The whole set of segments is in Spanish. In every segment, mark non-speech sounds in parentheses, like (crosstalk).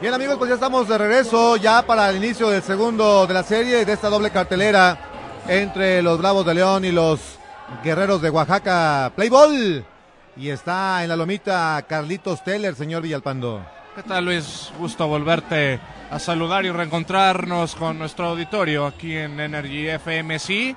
Bien amigos, pues ya estamos de regreso ya para el inicio del segundo de la serie de esta doble cartelera entre los Bravos de León y los Guerreros de Oaxaca. Playball. Y está en la lomita Carlitos Teller, señor Villalpando. ¿Qué tal Luis? Gusto volverte a saludar y reencontrarnos con nuestro auditorio aquí en Energy FMC.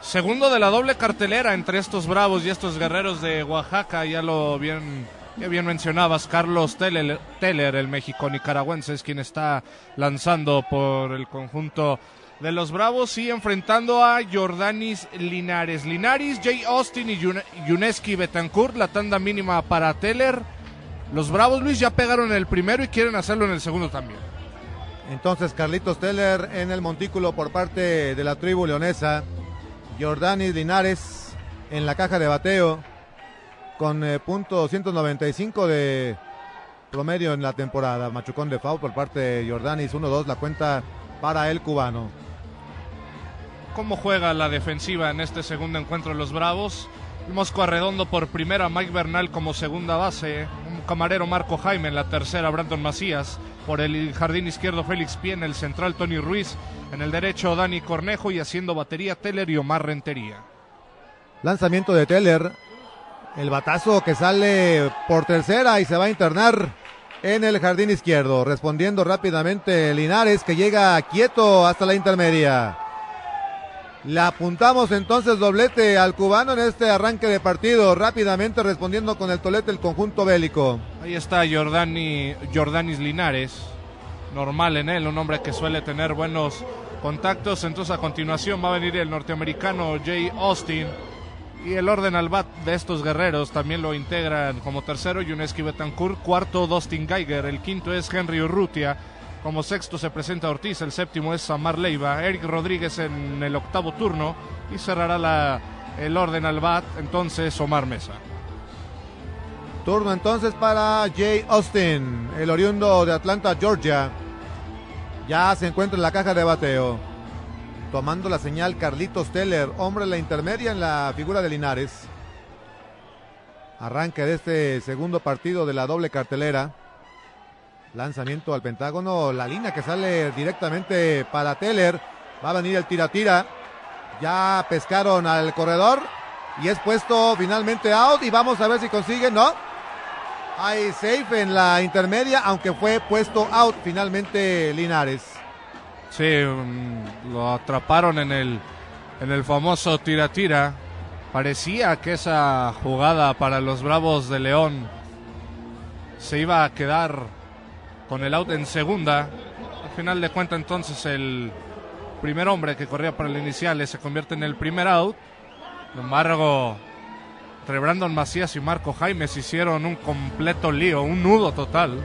Segundo de la doble cartelera entre estos Bravos y estos Guerreros de Oaxaca, ya lo bien ya bien mencionabas, Carlos Teller, el México nicaragüense, es quien está lanzando por el conjunto de los Bravos y enfrentando a Jordanis Linares. Linares, Jay Austin y Yuneski Betancourt, la tanda mínima para Teller. Los Bravos, Luis, ya pegaron el primero y quieren hacerlo en el segundo también. Entonces, Carlitos Teller en el montículo por parte de la tribu leonesa. Jordanis Linares en la caja de bateo con eh, punto 195 de promedio en la temporada. Machucón de FAU por parte de Jordanis, 1-2 la cuenta para el cubano. ¿Cómo juega la defensiva en este segundo encuentro de los Bravos? Mosco Arredondo por primera, Mike Bernal como segunda base, un camarero Marco Jaime en la tercera, Brandon Macías, por el jardín izquierdo Félix Pie, en el central Tony Ruiz, en el derecho Dani Cornejo y haciendo batería Teller y Omar Rentería. Lanzamiento de Teller, el batazo que sale por tercera y se va a internar en el jardín izquierdo. Respondiendo rápidamente Linares que llega quieto hasta la intermedia. Le apuntamos entonces doblete al cubano en este arranque de partido. Rápidamente respondiendo con el tolete el conjunto bélico. Ahí está Jordani, Jordanis Linares. Normal en él, un hombre que suele tener buenos contactos. Entonces a continuación va a venir el norteamericano Jay Austin y el orden al bat de estos guerreros también lo integran como tercero Yuneski Betancourt, cuarto Dustin Geiger, el quinto es Henry Urrutia, como sexto se presenta Ortiz, el séptimo es Samar Leiva, Eric Rodríguez en el octavo turno y cerrará la, el orden al bat entonces Omar Mesa. Turno entonces para Jay Austin, el oriundo de Atlanta, Georgia. Ya se encuentra en la caja de bateo tomando la señal Carlitos Teller, hombre en la intermedia en la figura de Linares. Arranque de este segundo partido de la doble cartelera. Lanzamiento al Pentágono, la línea que sale directamente para Teller. Va a venir el tira-tira. Ya pescaron al corredor y es puesto finalmente out y vamos a ver si consigue, ¿no? Hay safe en la intermedia, aunque fue puesto out finalmente Linares. Sí, mm, lo atraparon en el, en el famoso tira-tira. Parecía que esa jugada para los Bravos de León se iba a quedar con el out en segunda. Al final de cuentas entonces el primer hombre que corría para el inicial se convierte en el primer out. Sin embargo, entre Brandon Macías y Marco Jaime se hicieron un completo lío, un nudo total.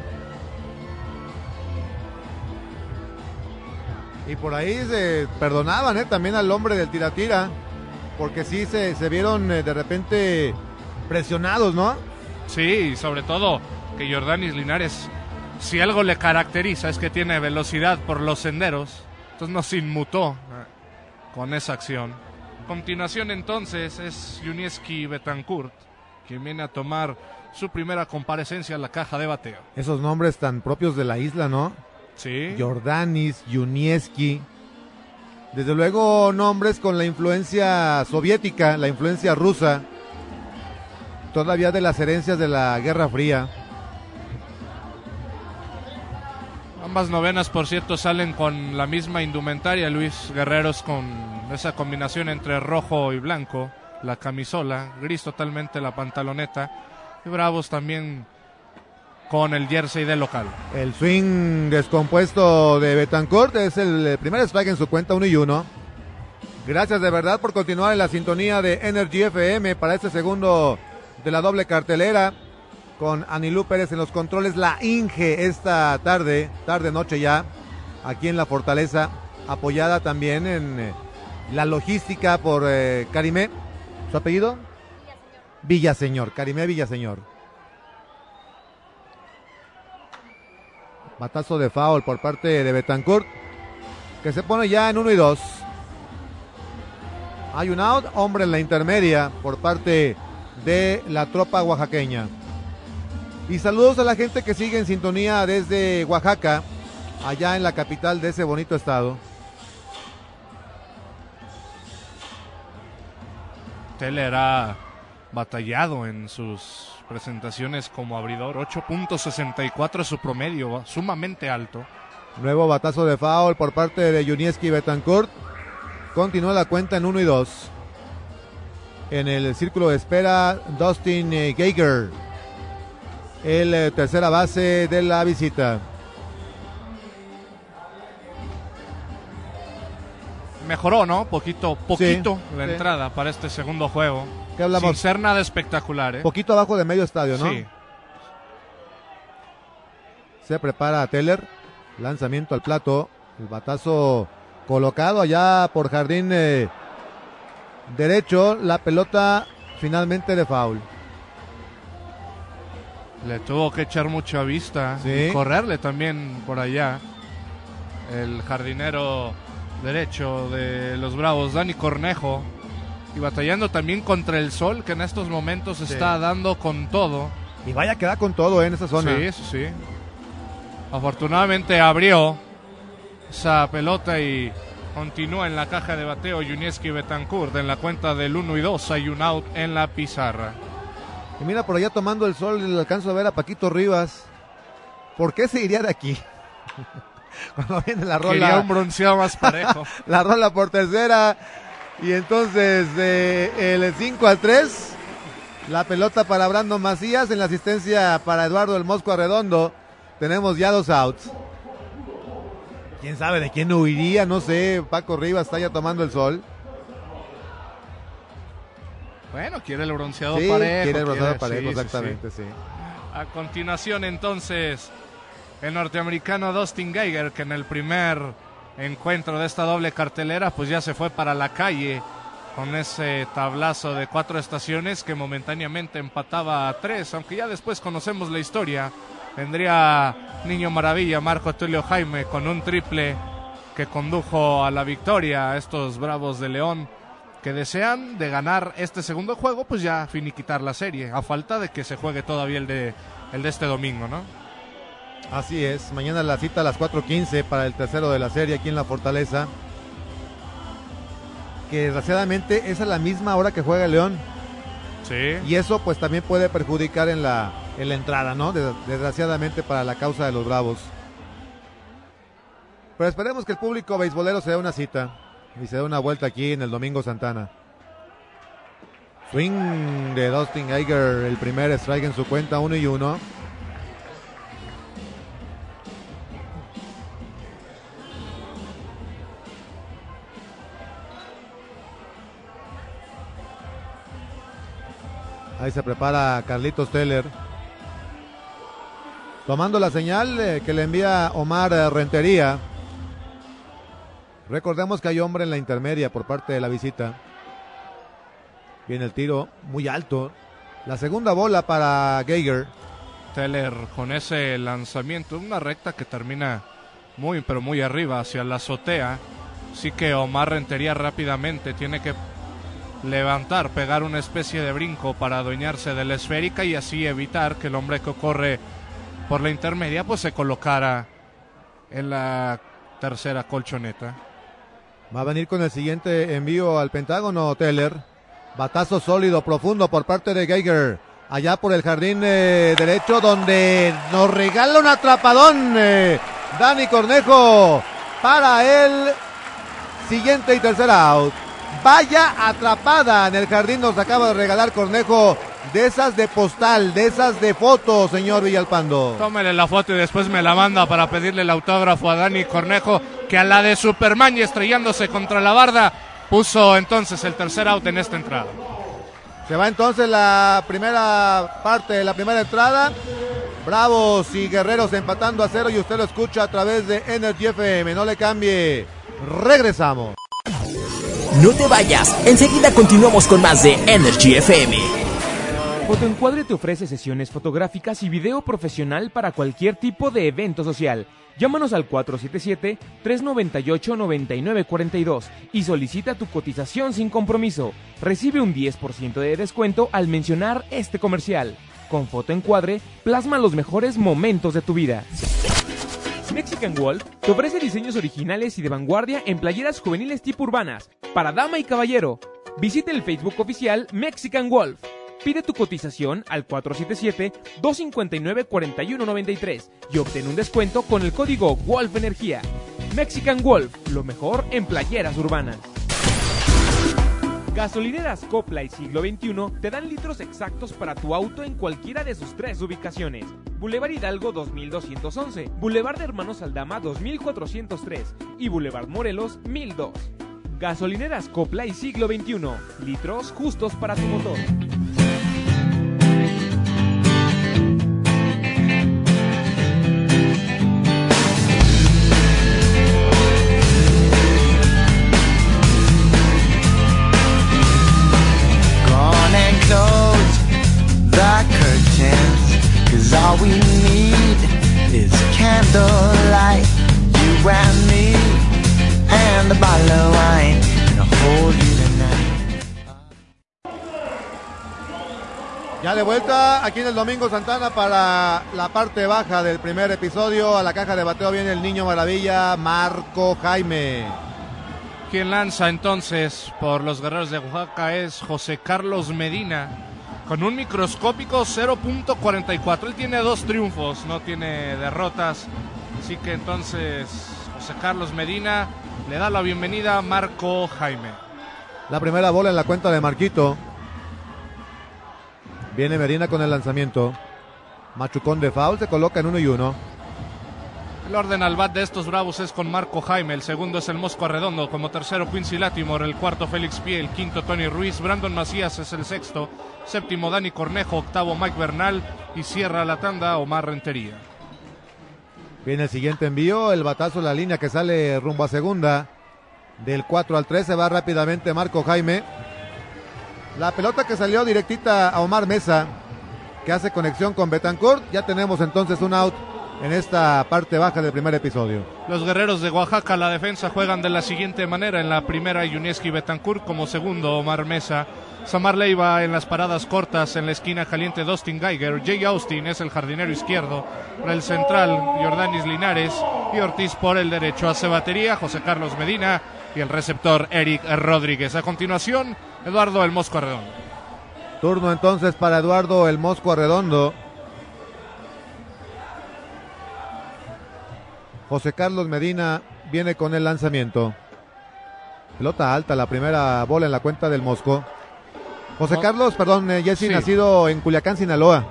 Y por ahí se perdonaban ¿eh? también al hombre del tira-tira, porque sí se, se vieron eh, de repente presionados, ¿no? Sí, sobre todo que Jordanis Linares, si algo le caracteriza es que tiene velocidad por los senderos, entonces nos inmutó eh, con esa acción. A continuación entonces es Yunieski Betancourt, quien viene a tomar su primera comparecencia en la caja de bateo. Esos nombres tan propios de la isla, ¿no? Jordanis, Yunieski. Desde luego nombres con la influencia soviética, la influencia rusa, todavía de las herencias de la Guerra Fría. Ambas novenas, por cierto, salen con la misma indumentaria, Luis Guerreros, con esa combinación entre rojo y blanco, la camisola, gris totalmente la pantaloneta, y Bravos también con el jersey del local. El swing descompuesto de Betancourt es el primer strike en su cuenta 1 y 1. Gracias de verdad por continuar en la sintonía de Energy FM para este segundo de la doble cartelera. con Anilú Pérez en los controles. La Inge esta tarde, tarde noche ya, aquí en la Fortaleza, apoyada también en eh, la logística por eh, Karimé. ¿Su apellido? Villaseñor. Karimé Villaseñor. Batazo de foul por parte de Betancourt, que se pone ya en 1 y 2. Hay un out, hombre en la intermedia por parte de la tropa oaxaqueña. Y saludos a la gente que sigue en sintonía desde Oaxaca, allá en la capital de ese bonito estado. Teller ha batallado en sus presentaciones como abridor. 8.64 es su promedio, sumamente alto. Nuevo batazo de foul por parte de Junieski Betancourt. Continúa la cuenta en 1 y 2. En el círculo de espera, Dustin eh, Geiger, el eh, tercera base de la visita. Mejoró, ¿no? Poquito, poquito Sí, la sí. entrada para este segundo juego. ¿Qué hablamos? Sin ser nada espectacular, ¿eh? Poquito abajo de medio estadio, ¿no? Sí. Se prepara Teller. Lanzamiento al plato. El batazo colocado allá por jardín eh, derecho. La pelota finalmente de foul. Le tuvo que echar mucha vista Sí. y correrle también por allá. El jardinero derecho de los Bravos, Dani Cornejo. Y batallando también contra el sol, que en estos momentos Sí. está dando con todo. Y vaya que da con todo eh, en esa zona. Sí, sí, sí. Afortunadamente abrió esa pelota y continúa en la caja de bateo Junieski Betancourt en la cuenta del 1 y 2. Hay un out en la pizarra. Y mira por allá tomando el sol, le alcanzo a ver a Paquito Rivas. ¿Por qué se iría de aquí? (laughs) (laughs) Cuando viene la Quería rola, un bronceado más parejo. (laughs) la rola por tercera. Y entonces de el 5 al 3, la pelota para Brandon Macías en la asistencia para Eduardo El Mosco Arredondo. Tenemos ya dos outs. ¿Quién sabe de quién huiría? No sé, Paco Rivas está ya tomando el sol. Bueno, quiere el bronceado Sí, parejo. quiere el bronceado quiere- parejo, sí, sí, sí. exactamente, sí. A continuación, entonces, el norteamericano Dustin Geiger, que en el primer encuentro de esta doble cartelera, pues ya se fue para la calle con ese tablazo de cuatro estaciones que momentáneamente empataba a tres, aunque ya después conocemos la historia. Vendría Niño Maravilla, Marco Tulio Jaime, con un triple que condujo a la victoria a estos Bravos de León que desean de ganar este segundo juego, pues ya finiquitar la serie, a falta de que se juegue todavía el de, el de este domingo, ¿no? Así es, mañana la cita a las 4.15 para el tercero de la serie aquí en la Fortaleza. Que desgraciadamente es a la misma hora que juega el León. Sí. Y eso pues también puede perjudicar en la, en la entrada, ¿no? Des- Desgraciadamente para la causa de los Bravos. Pero esperemos que el público beisbolero se dé una cita y se dé una vuelta aquí en el Domingo Santana. Swing de Dustin Geiger, el primer strike en su cuenta, uno y uno. Ahí se prepara Carlitos Teller. Tomando la señal eh, que le envía Omar eh, Rentería. Recordemos que hay hombre en la intermedia por parte de la visita. Viene el tiro muy alto. La segunda bola para Geiger. Teller con ese lanzamiento, una recta que termina muy, pero muy arriba hacia la azotea. Sí que Omar Rentería rápidamente tiene que levantar, pegar una especie de brinco para adueñarse de la esférica y así evitar que el hombre que corre por la intermedia pues se colocara en la tercera colchoneta. Va a venir con el siguiente envío al Pentágono, Teller. Batazo sólido, profundo por parte de Geiger. Allá por el jardín eh, derecho, donde nos regala un atrapadón. eh, Dani Cornejo para el siguiente y tercer out. Vaya atrapada en el jardín nos acaba de regalar Cornejo. De esas de postal, de esas de foto, señor Villalpando. Tómele la foto y después me la manda para pedirle el autógrafo a Dani Cornejo, que a la de Superman y estrellándose contra la barda, puso entonces el tercer out en esta entrada. Se va entonces la primera parte, la primera entrada. Bravos y Guerreros empatando a cero y usted lo escucha a través de Energy FM. No le cambie. Regresamos. No te vayas. Enseguida continuamos con más de Energy FM. Fotoencuadre te ofrece sesiones fotográficas y video profesional para cualquier tipo de evento social. Llámanos al 477-398-9942 y solicita tu cotización sin compromiso. Recibe un 10% de descuento al mencionar este comercial. Con Fotoencuadre, plasma los mejores momentos de tu vida. Mexican Wolf te ofrece diseños originales y de vanguardia en playeras juveniles tipo urbanas, para dama y caballero. Visite el Facebook oficial Mexican Wolf. Pide tu cotización al 477-259-4193 y obtén un descuento con el código Wolf Energía. Mexican Wolf, lo mejor en playeras urbanas. Gasolineras Copla y Siglo XXI te dan litros exactos para tu auto en cualquiera de sus tres ubicaciones. Boulevard Hidalgo 2211, Boulevard de Hermanos Aldama 2403 y Boulevard Morelos 1002. Gasolineras Copla y Siglo XXI, litros justos para tu motor. All we need is candlelight. You and me, and a bottle of wine. And I'll hold you tonight. Ya de vuelta aquí en el Domingo Santana para la parte baja del primer episodio. A la caja de bateo viene el niño maravilla Marco Jaime. Quien lanza entonces por los guerreros de Oaxaca es José Carlos Medina con un microscópico 0.44. Él tiene dos triunfos, no tiene derrotas. Así que entonces José Carlos Medina le da la bienvenida a Marco Jaime. La primera bola en la cuenta de Marquito. Viene Medina con el lanzamiento. Machucón de foul se coloca en uno y uno. El orden al bat de estos bravos es con Marco Jaime, el segundo es el Mosco Arredondo, como tercero Quincy Latimore, el cuarto Félix Pie, el quinto Tony Ruiz, Brandon Macías es el sexto, séptimo Dani Cornejo, octavo Mike Bernal y cierra la tanda Omar Rentería. Viene el siguiente envío, el batazo en la línea que sale rumbo a segunda. Del 4 al 3 se va rápidamente Marco Jaime. La pelota que salió directita a Omar Mesa, que hace conexión con Betancourt. Ya tenemos entonces un out en esta parte baja del primer episodio. Los guerreros de Oaxaca, la defensa, juegan de la siguiente manera. En la primera, Yunieski Betancourt como segundo, Omar Mesa. Samar Leiva en las paradas cortas en la esquina caliente, Dustin Geiger. Jay Austin es el jardinero izquierdo. Por el central, Jordanis Linares. Y Ortiz por el derecho. Hace batería, José Carlos Medina. Y el receptor, Eric Rodríguez. A continuación, Eduardo El Mosco Arredondo. Turno entonces para Eduardo El Mosco Arredondo. José Carlos Medina viene con el lanzamiento. Pelota alta, la primera bola en la cuenta del Mosco. José Carlos, perdón, eh, Jesse, Sí. nacido en Culiacán, Sinaloa.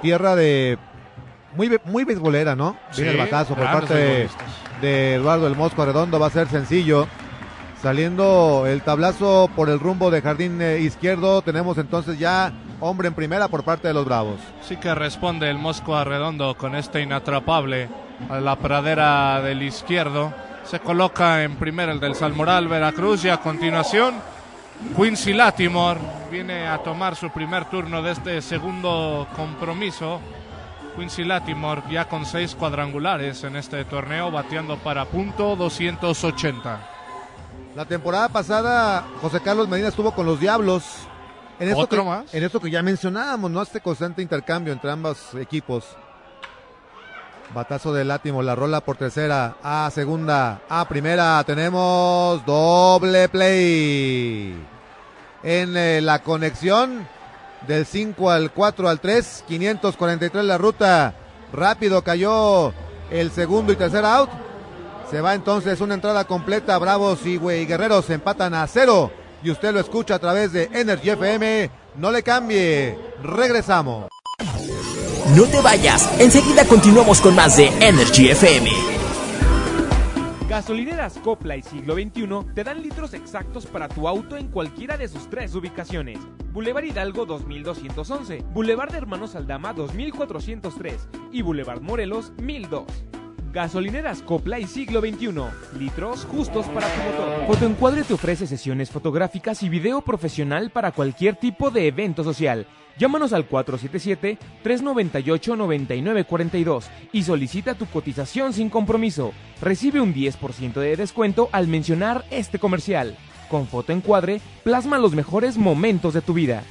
Tierra de muy muy beisbolera, ¿no? Viene Sí, el batazo por parte de, Eduardo El Mosco Arredondo, va a ser sencillo. Saliendo el tablazo por el rumbo de jardín eh, izquierdo, tenemos entonces ya hombre en primera por parte de los Bravos. Sí que responde el Mosco Arredondo con este inatrapable a la pradera del izquierdo. Se coloca en primera el del Salmoral Veracruz y a continuación Quincy Latimore viene a tomar su primer turno de este segundo compromiso. Quincy Latimore ya con seis cuadrangulares en este torneo, bateando para punto 280. La temporada pasada, José Carlos Medina estuvo con los Diablos. En esto, ¿Otro que, más? en esto que ya mencionábamos, ¿no? Este constante intercambio entre ambos equipos. Batazo de Látimo, la rola por tercera, a segunda, a primera, tenemos doble play. En eh, la conexión del 5 al 4 al 3, 543 la ruta. Rápido cayó el segundo y tercer out. Se va entonces una entrada completa. Bravos y, güey, Guerreros empatan a cero. Y usted lo escucha a través de Energy FM. No le cambie. Regresamos. No te vayas. Enseguida continuamos con más de Energy FM. Gasolineras Copla y Siglo XXI te dan litros exactos para tu auto en cualquiera de sus tres ubicaciones. Boulevard Hidalgo 2211, Boulevard de Hermanos Aldama 2403 y Boulevard Morelos 1002. Gasolineras Copla y Siglo XXI. Litros justos para tu motor. Fotoencuadre te ofrece sesiones fotográficas y video profesional para cualquier tipo de evento social. Llámanos al 477-398-9942 y solicita tu cotización sin compromiso. Recibe un 10% de descuento al mencionar este comercial. Con Fotoencuadre, plasma los mejores momentos de tu vida.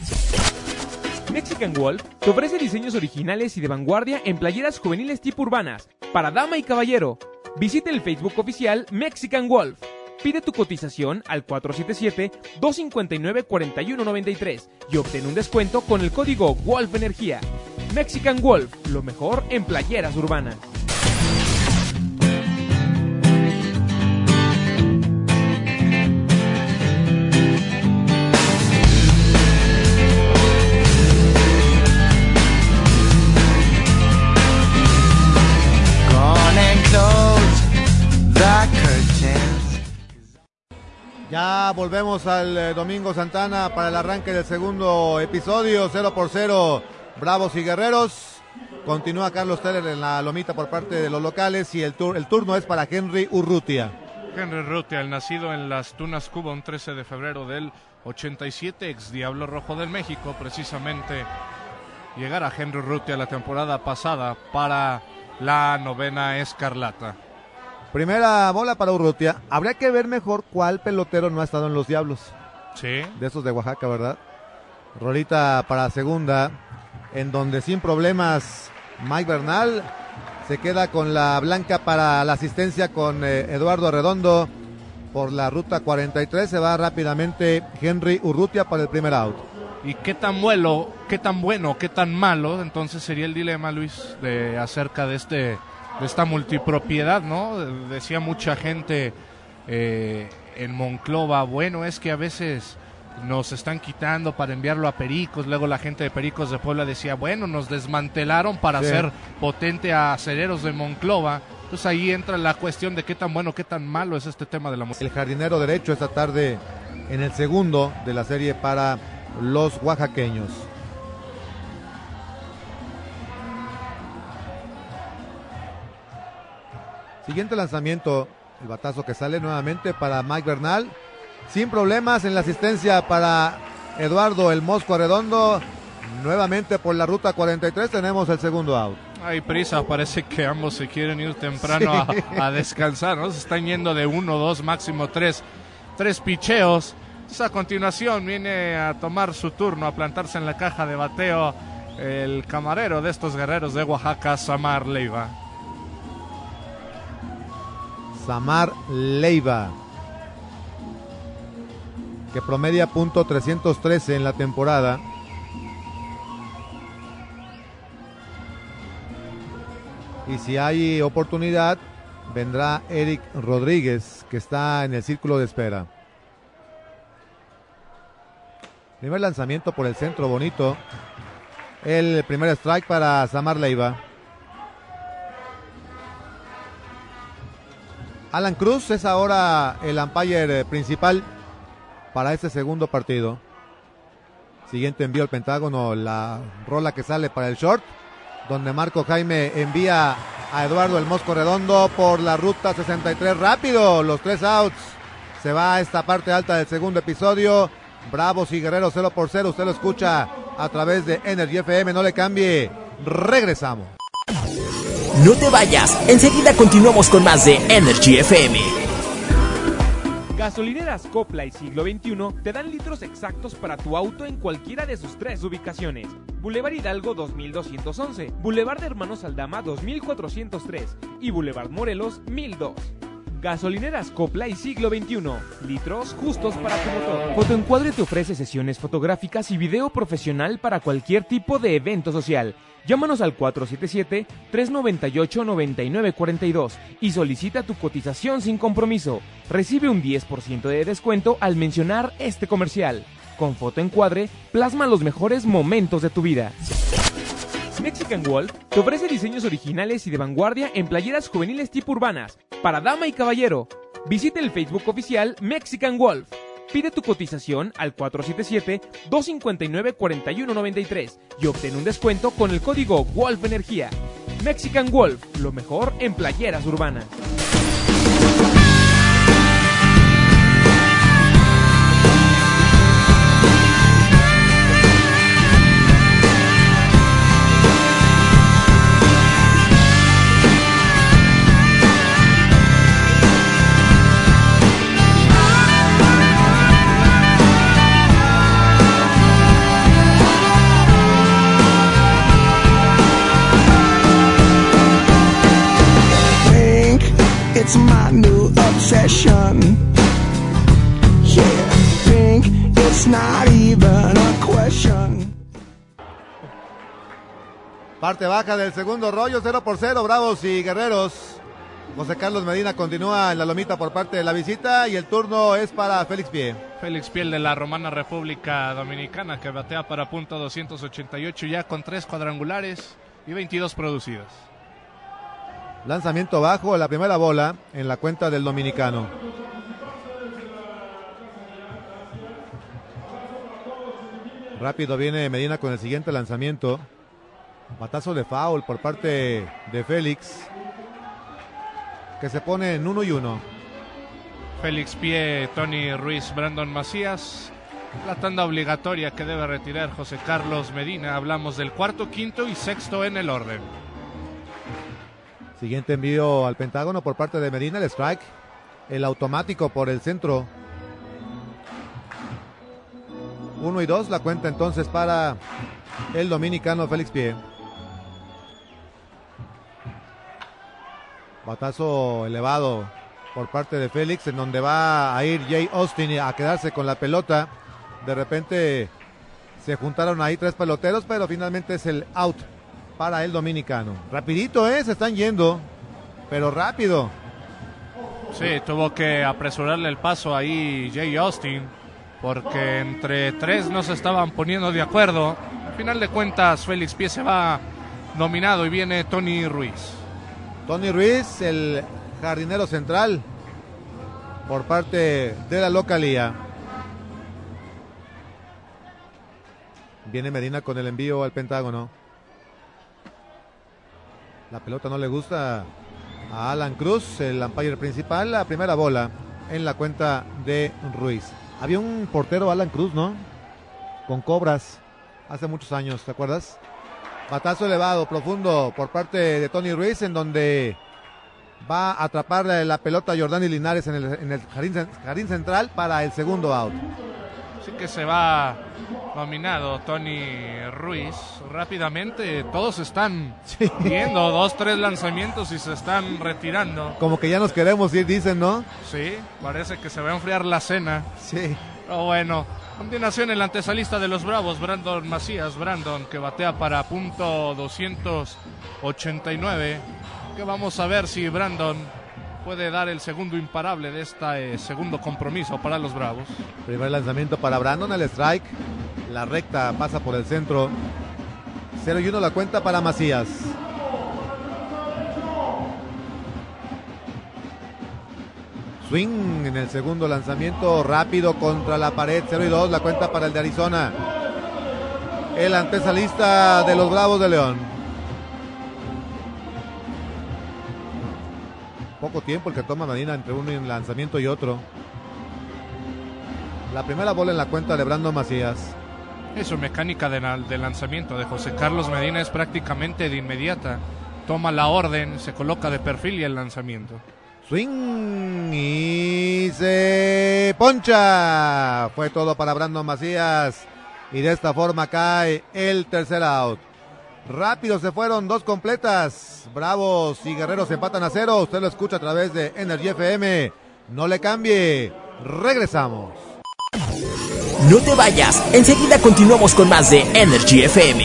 Mexican Wolf te ofrece diseños originales y de vanguardia en playeras juveniles tipo urbanas, para dama y caballero. Visite el Facebook oficial Mexican Wolf. Pide tu cotización al 477-259-4193 y obtén un descuento con el código Wolf Energía. Mexican Wolf, lo mejor en playeras urbanas. Ya volvemos al eh, Domingo Santana para el arranque del segundo episodio, 0 por 0, Bravos y Guerreros. Continúa Carlos Teller en la lomita por parte de los locales y el, tur- el turno es para Henry Urrutia. Henry Rutia, el nacido en las Tunas, Cuba, un 13 de febrero del 87, ex Diablo Rojo del México, precisamente llegar a Henry Rutia la temporada pasada para la novena escarlata. Primera bola para Urrutia. Habría que ver mejor cuál pelotero no ha estado en los Diablos. Sí, de esos de Oaxaca, ¿verdad? Rolita para segunda, en donde sin problemas Mike Bernal se queda con la blanca para la asistencia con eh, Eduardo Arredondo por la ruta 43. Se va rápidamente Henry Urrutia para el primer out. y qué tan bueno, qué tan bueno, qué tan malo, entonces sería el dilema, Luis, de acerca de este, de esta multipropiedad, ¿no? Decía mucha gente eh, en Monclova, bueno, es que a veces nos están quitando para enviarlo a Pericos, luego la gente de Pericos de Puebla decía, bueno, nos desmantelaron para Sí. hacer potente a acereros de Monclova. Entonces ahí entra la cuestión de qué tan bueno, qué tan malo es este tema de la música. El jardinero derecho esta tarde en el segundo de la serie para los oaxaqueños. Siguiente lanzamiento, el batazo que sale nuevamente para Mike Bernal. Sin problemas en la asistencia para Eduardo El Mosco Arredondo. Nuevamente por la ruta 43 tenemos el segundo out. Hay prisa, parece que ambos se quieren ir temprano Sí. a, a descansar, ¿no? Se están yendo de uno, dos, máximo tres, tres picheos. Entonces, a continuación viene a tomar su turno, a plantarse en la caja de bateo el camarero de estos guerreros de Oaxaca, Samar Leiva. Samar Leiva, que promedia punto 313 en la temporada. Y si hay oportunidad, vendrá Eric Rodríguez, que está en el círculo de espera. Primer lanzamiento por el centro bonito. El primer strike para Samar Leiva. Alan Cruz es ahora el umpire eh, principal para este segundo partido. Siguiente envío al Pentágono, la rola que sale para el short, donde Marco Jaime envía a Eduardo el Mosco Redondo por la ruta 63 rápido, los tres outs. Se va a esta parte alta del segundo episodio. Bravos y Guerreros 0 por 0. Usted lo escucha a través de Energy FM. No le cambie. Regresamos. No te vayas, enseguida continuamos con más de Energy FM. Gasolineras Copla y Siglo XXI te dan litros exactos para tu auto en cualquiera de sus tres ubicaciones. Boulevard Hidalgo 2211, Boulevard de Hermanos Aldama 2403 y Boulevard Morelos 1002. Gasolineras Copla y Siglo XXI. Litros justos para tu motor. Fotoencuadre te ofrece sesiones fotográficas y video profesional para cualquier tipo de evento social. Llámanos al 477-398-9942 y solicita tu cotización sin compromiso. Recibe un 10% de descuento al mencionar este comercial. Con Fotoencuadre, plasma los mejores momentos de tu vida. Mexican Wolf te ofrece diseños originales y de vanguardia en playeras juveniles tipo urbanas, para dama y caballero. Visite el Facebook oficial Mexican Wolf. Pide tu cotización al 477-259-4193 y obtén un descuento con el código Wolf Energía. Mexican Wolf, lo mejor en playeras urbanas. Obsession. Yeah, think it's not even a question. Parte baja del segundo rollo, 0 por 0, Bravos y Guerreros. José Carlos Medina continúa en la lomita por parte de la visita y el turno es para Félix Pie. Félix Piel de la Romana República Dominicana que batea para punto 288 ya con tres cuadrangulares y 22 producidos. Lanzamiento bajo, la primera bola en la cuenta del dominicano. Rápido viene Medina con el siguiente lanzamiento. Batazo de foul por parte de Félix. Que se pone en uno y uno. Félix Pie, Tony Ruiz, Brandon Macías. La tanda obligatoria que debe retirar José Carlos Medina. Hablamos del cuarto, quinto y sexto en el orden. Siguiente envío al Pentágono por parte de Medina, el strike. El automático por el centro. Uno y dos, la cuenta entonces para el dominicano Félix Pie. Batazo elevado por parte de Félix, en donde va a ir Jay Austin a quedarse con la pelota. De repente se juntaron ahí tres peloteros, pero finalmente es el out para el dominicano. Rapidito, ¿eh? Se están yendo, pero rápido. Sí, tuvo que apresurarle el paso ahí Jay Austin, porque entre tres no se estaban poniendo de acuerdo. Al final de cuentas, Félix Pie se va nominado y viene Tony Ruiz. Tony Ruiz, el jardinero central, por parte de la localía. Viene Medina con el envío al Pentágono. La pelota no le gusta a Alan Cruz, el umpire principal. La primera bola en la cuenta de Ruiz. Había un portero, Alan Cruz, ¿no? Con cobras hace muchos años, ¿te acuerdas? Batazo elevado, profundo por parte de Tony Ruiz, en donde va a atrapar la pelota Jordani Linares en el, en jardín, jardín central para el segundo out. Así que se va nominado Tony Ruiz rápidamente. Todos están Sí. viendo dos, tres lanzamientos y se están retirando. Como que ya nos queremos ir, dicen, ¿no? Sí, parece que se va a enfriar la cena. Sí. Pero bueno, continuación el antesalista de los Bravos, Brandon Macías. Brandon que batea para punto 289. Que vamos a ver si Brandon puede dar el segundo imparable de este segundo compromiso para los Bravos. Primer lanzamiento para Brandon, el strike. La recta pasa por el centro. 0 y 1 la cuenta para Macías. Swing en el segundo lanzamiento, rápido contra la pared, 0 y 2 la cuenta para el de Arizona. El antesalista de los Bravos de León. Poco tiempo el que toma Medina entre un lanzamiento y otro. La primera bola en la cuenta de Brandon Macías. Eso, mecánica de, la- de lanzamiento de José Carlos Medina es prácticamente de inmediata. Toma la orden, se coloca de perfil y el lanzamiento. Swing y se poncha. Fue todo para Brandon Macías. Y de esta forma cae el tercer out. Rápido se fueron dos completas. Bravos y Guerreros empatan a cero. Usted lo escucha a través de Energy FM. No le cambie. Regresamos. No te vayas, enseguida continuamos con más de Energy FM.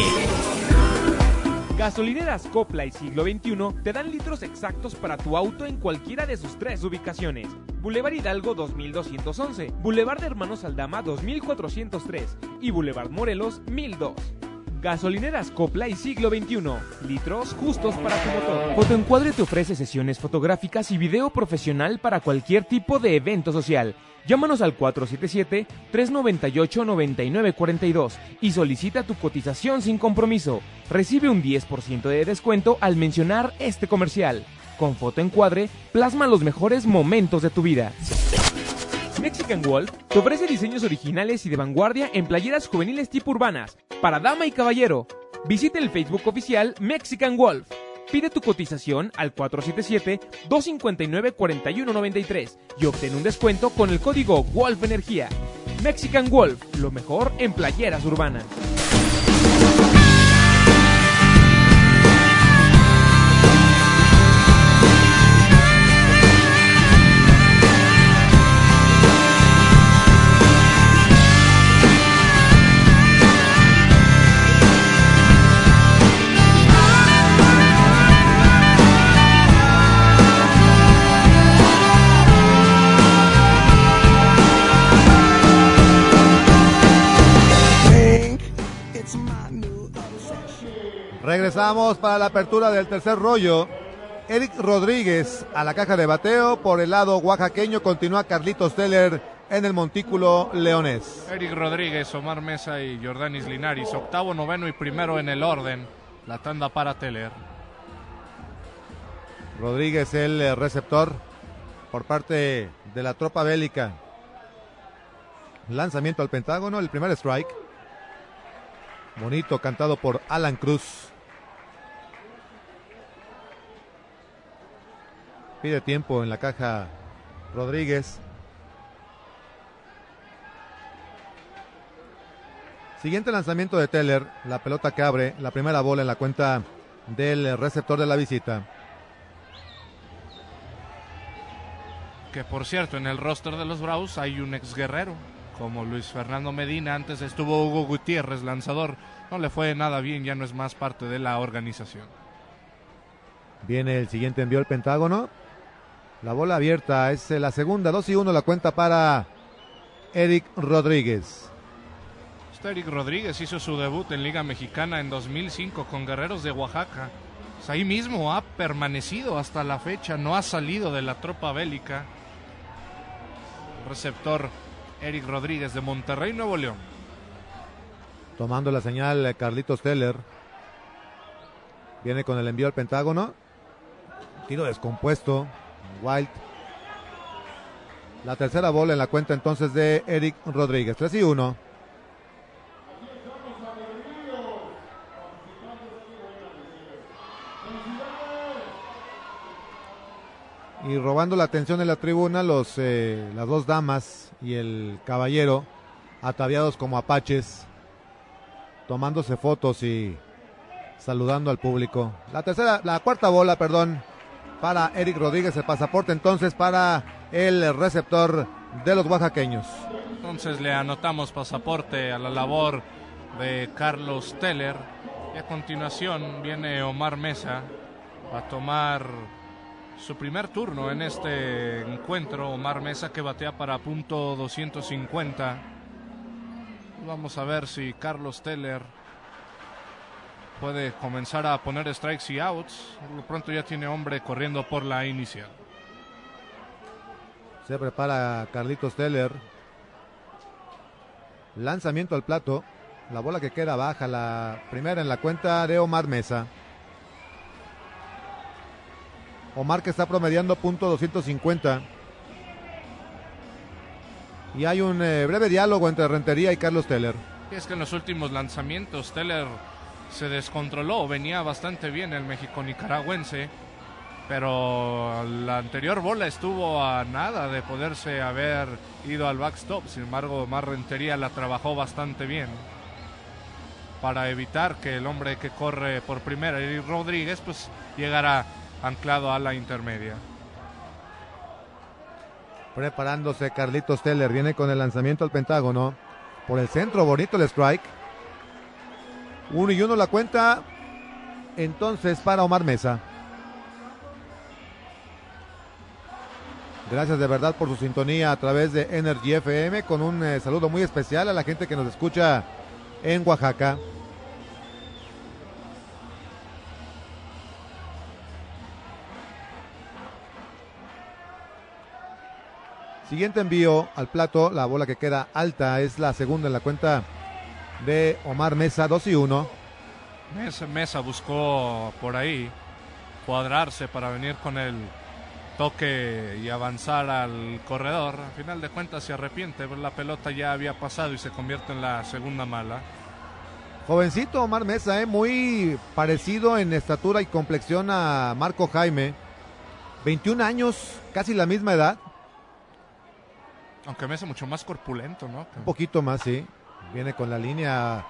Gasolineras Copla y Siglo XXI te dan litros exactos para tu auto en cualquiera de sus tres ubicaciones. Boulevard Hidalgo 2211, Boulevard de Hermanos Aldama 2403 y Boulevard Morelos 1002. Gasolineras Copla y Siglo XXI. Litros justos para tu motor. Fotoencuadre te ofrece sesiones fotográficas y video profesional para cualquier tipo de evento social. Llámanos al 477-398-9942 y solicita tu cotización sin compromiso. Recibe un 10% de descuento al mencionar este comercial. Con fotoencuadre, plasma los mejores momentos de tu vida. Mexican Wolf te ofrece diseños originales y de vanguardia en playeras juveniles tipo urbanas, para dama y caballero. Visita el Facebook oficial Mexican Wolf. Pide tu cotización al 477-259-4193 y obtén un descuento con el código Wolf Energía. Mexican Wolf, lo mejor en playeras urbanas. Regresamos para la apertura del tercer rollo. Eric Rodríguez a la caja de bateo. Por el lado oaxaqueño continúa Carlitos Teller en el montículo leonés. Eric Rodríguez, Omar Mesa y Jordanis Linares. Octavo, noveno y primero en el orden. La tanda para Teller. Rodríguez el eh, receptor por parte de la tropa bélica. Lanzamiento al Pentágono, el primer strike. Bonito, cantado por Alan Cruz. Pide tiempo en la caja Rodríguez. Siguiente lanzamiento de Teller, la pelota que abre, la primera bola en la cuenta del receptor de la visita. Que por cierto, en el roster de los Bravos hay un ex guerrero, como Luis Fernando Medina. Antes estuvo Hugo Gutiérrez, lanzador. No le fue nada bien, ya no es más parte de la organización. Viene el siguiente envío al Pentágono. La bola abierta es eh, la segunda, 2 y 1 la cuenta para Eric Rodríguez. Este Eric Rodríguez hizo su debut en Liga Mexicana en 2005 con Guerreros de Oaxaca. Pues ahí mismo ha permanecido hasta la fecha, no ha salido de la tropa bélica. Receptor Eric Rodríguez de Monterrey, Nuevo León. Tomando la señal eh, Carlitos Teller. Viene con el envío al Pentágono. Tiro descompuesto. Wild. La tercera bola en la cuenta entonces de Eric Rodríguez. 3 y 1. Y robando la atención en la tribuna, los, eh, las dos damas y el caballero, ataviados como apaches, tomándose fotos y saludando al público. La tercera, la cuarta bola, perdón, para Eric Rodríguez, el pasaporte entonces para el receptor de los oaxaqueños. Entonces le anotamos pasaporte a la labor de Carlos Teller. Y a continuación viene Omar Mesa a tomar su primer turno en este encuentro. Omar Mesa que batea para punto 250. Vamos a ver si Carlos Teller puede comenzar a poner strikes y outs. Por lo pronto ya tiene hombre corriendo por la inicial. Se prepara Carlitos Teller. Lanzamiento al plato. La bola que queda baja, la primera en la cuenta de Omar Mesa. Omar que está promediando punto 250. Y hay un eh, breve diálogo entre Rentería y Carlos Teller. Es que en los últimos lanzamientos Teller se descontroló, venía bastante bien el México nicaragüense, pero la anterior bola estuvo a nada de poderse haber ido al backstop, sin embargo Omar Rentería la trabajó bastante bien para evitar que el hombre que corre por primera, Eric Rodríguez, pues llegara anclado a la intermedia. Preparándose Carlitos Teller, viene con el lanzamiento al Pentágono. Por el centro, bonito el strike. Uno y uno la cuenta entonces para Omar Mesa. Gracias de verdad por su sintonía a través de Energy FM con un eh, saludo muy especial a la gente que nos escucha en Oaxaca. Siguiente envío al plato, la bola que queda alta es la segunda en la cuenta de Omar Mesa, 2 y 1. Mesa, Mesa buscó por ahí cuadrarse para venir con el toque y avanzar al corredor. Al final de cuentas se arrepiente, la pelota ya había pasado y se convierte en la segunda mala. Jovencito Omar Mesa, ¿eh? muy parecido en estatura y complexión a Marco Jaime. 21 años, casi la misma edad. Aunque Mesa mucho más corpulento, ¿no? Un poquito más, sí. Viene con la línea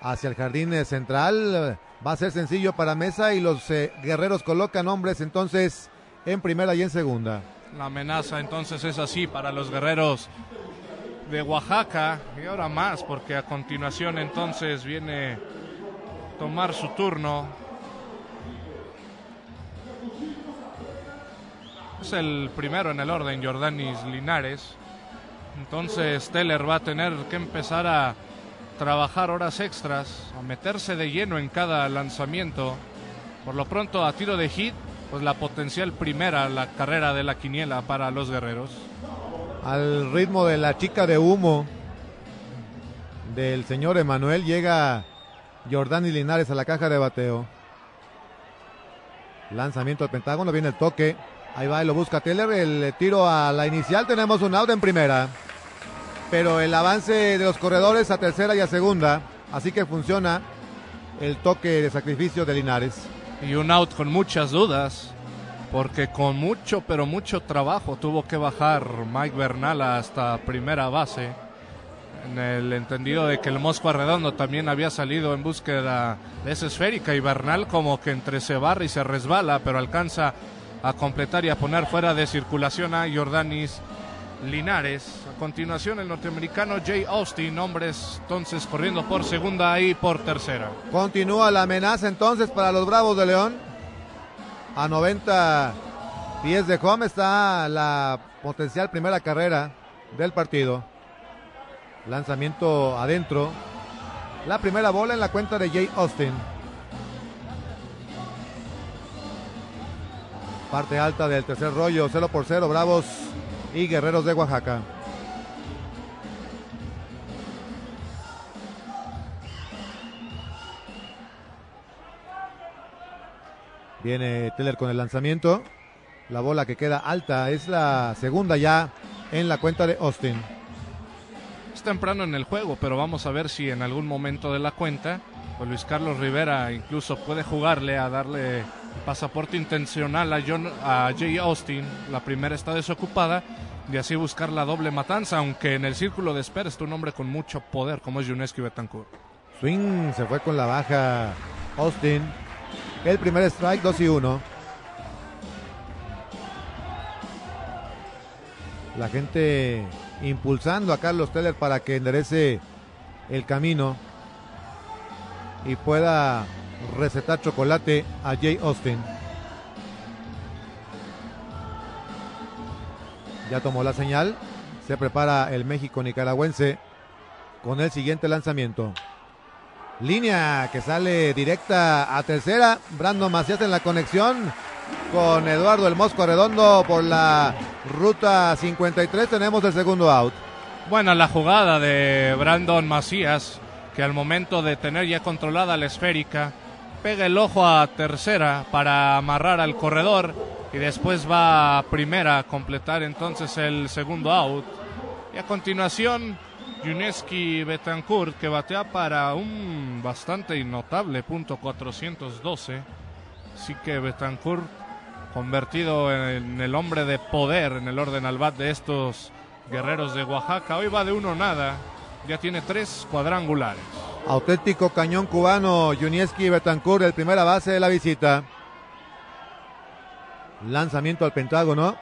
hacia el jardín central. Va a ser sencillo para Mesa y los eh, guerreros colocan hombres entonces en primera y en segunda. La amenaza entonces es así para los guerreros de Oaxaca y ahora más porque a continuación entonces viene tomar su turno. Es el primero en el orden, Jordanis Linares. Entonces Teller va a tener que empezar a trabajar horas extras, a meterse de lleno en cada lanzamiento. Por lo pronto a tiro de hit pues la potencial primera la carrera de la quiniela para los guerreros. Al ritmo de la chica de humo del señor Emanuel llega Jordani Linares a la caja de bateo. Lanzamiento al Pentágono, viene el toque. Ahí va y lo busca Teller. El tiro a la inicial. Tenemos un out en primera. Pero el avance de los corredores a tercera y a segunda. Así que funciona el toque de sacrificio de Linares y un out con muchas dudas, porque con mucho, pero mucho trabajo tuvo que bajar Mike Bernal hasta primera base, en el entendido de que el Mosco Arredondo también había salido en búsqueda de esa esférica y Bernal como que entre se barra y se resbala, pero alcanza a completar y a poner fuera de circulación a Jordanis Linares. Continuación, el norteamericano Jay Austin, hombres entonces corriendo por segunda y por tercera. Continúa la amenaza entonces para los Bravos de León. A 90 pies de home está la potencial primera carrera del partido. Lanzamiento adentro. La primera bola en la cuenta de Jay Austin. Parte alta del tercer rollo, 0 por 0, Bravos y Guerreros de Oaxaca. Viene Teller con el lanzamiento. La bola que queda alta es la segunda ya en la cuenta de Austin. Es temprano en el juego, pero vamos a ver si en algún momento de la cuenta pues Luis Carlos Rivera incluso puede jugarle a darle pasaporte intencional a, John, a Jay Austin. La primera está desocupada y así buscar la doble matanza, aunque en el círculo de espera está un hombre con mucho poder como es Yuneski Betancourt. Swing se fue con la baja Austin. El primer strike, 2 y 1. La gente impulsando a Carlos Teller para que enderece el camino y pueda recetar chocolate a Jay Austin. Ya tomó la señal. Se prepara el México nicaragüense con el siguiente lanzamiento. Línea que sale directa a tercera. Brandon Macías en la conexión con Eduardo El Mosco Redondo por la ruta 53. Tenemos el segundo out. Buena la jugada de Brandon Macías, que al momento de tener ya controlada la esférica, pega el ojo a tercera para amarrar al corredor y después va a primera a completar entonces el segundo out. Y a continuación, Yuneski Betancourt que batea para un bastante notable punto 412. Así que Betancourt convertido en el hombre de poder en el orden al bat de estos guerreros de Oaxaca. Hoy va de uno nada, ya tiene tres cuadrangulares. Auténtico cañón cubano, Yunieski Betancourt, el primera base de la visita. Lanzamiento al Pentágono.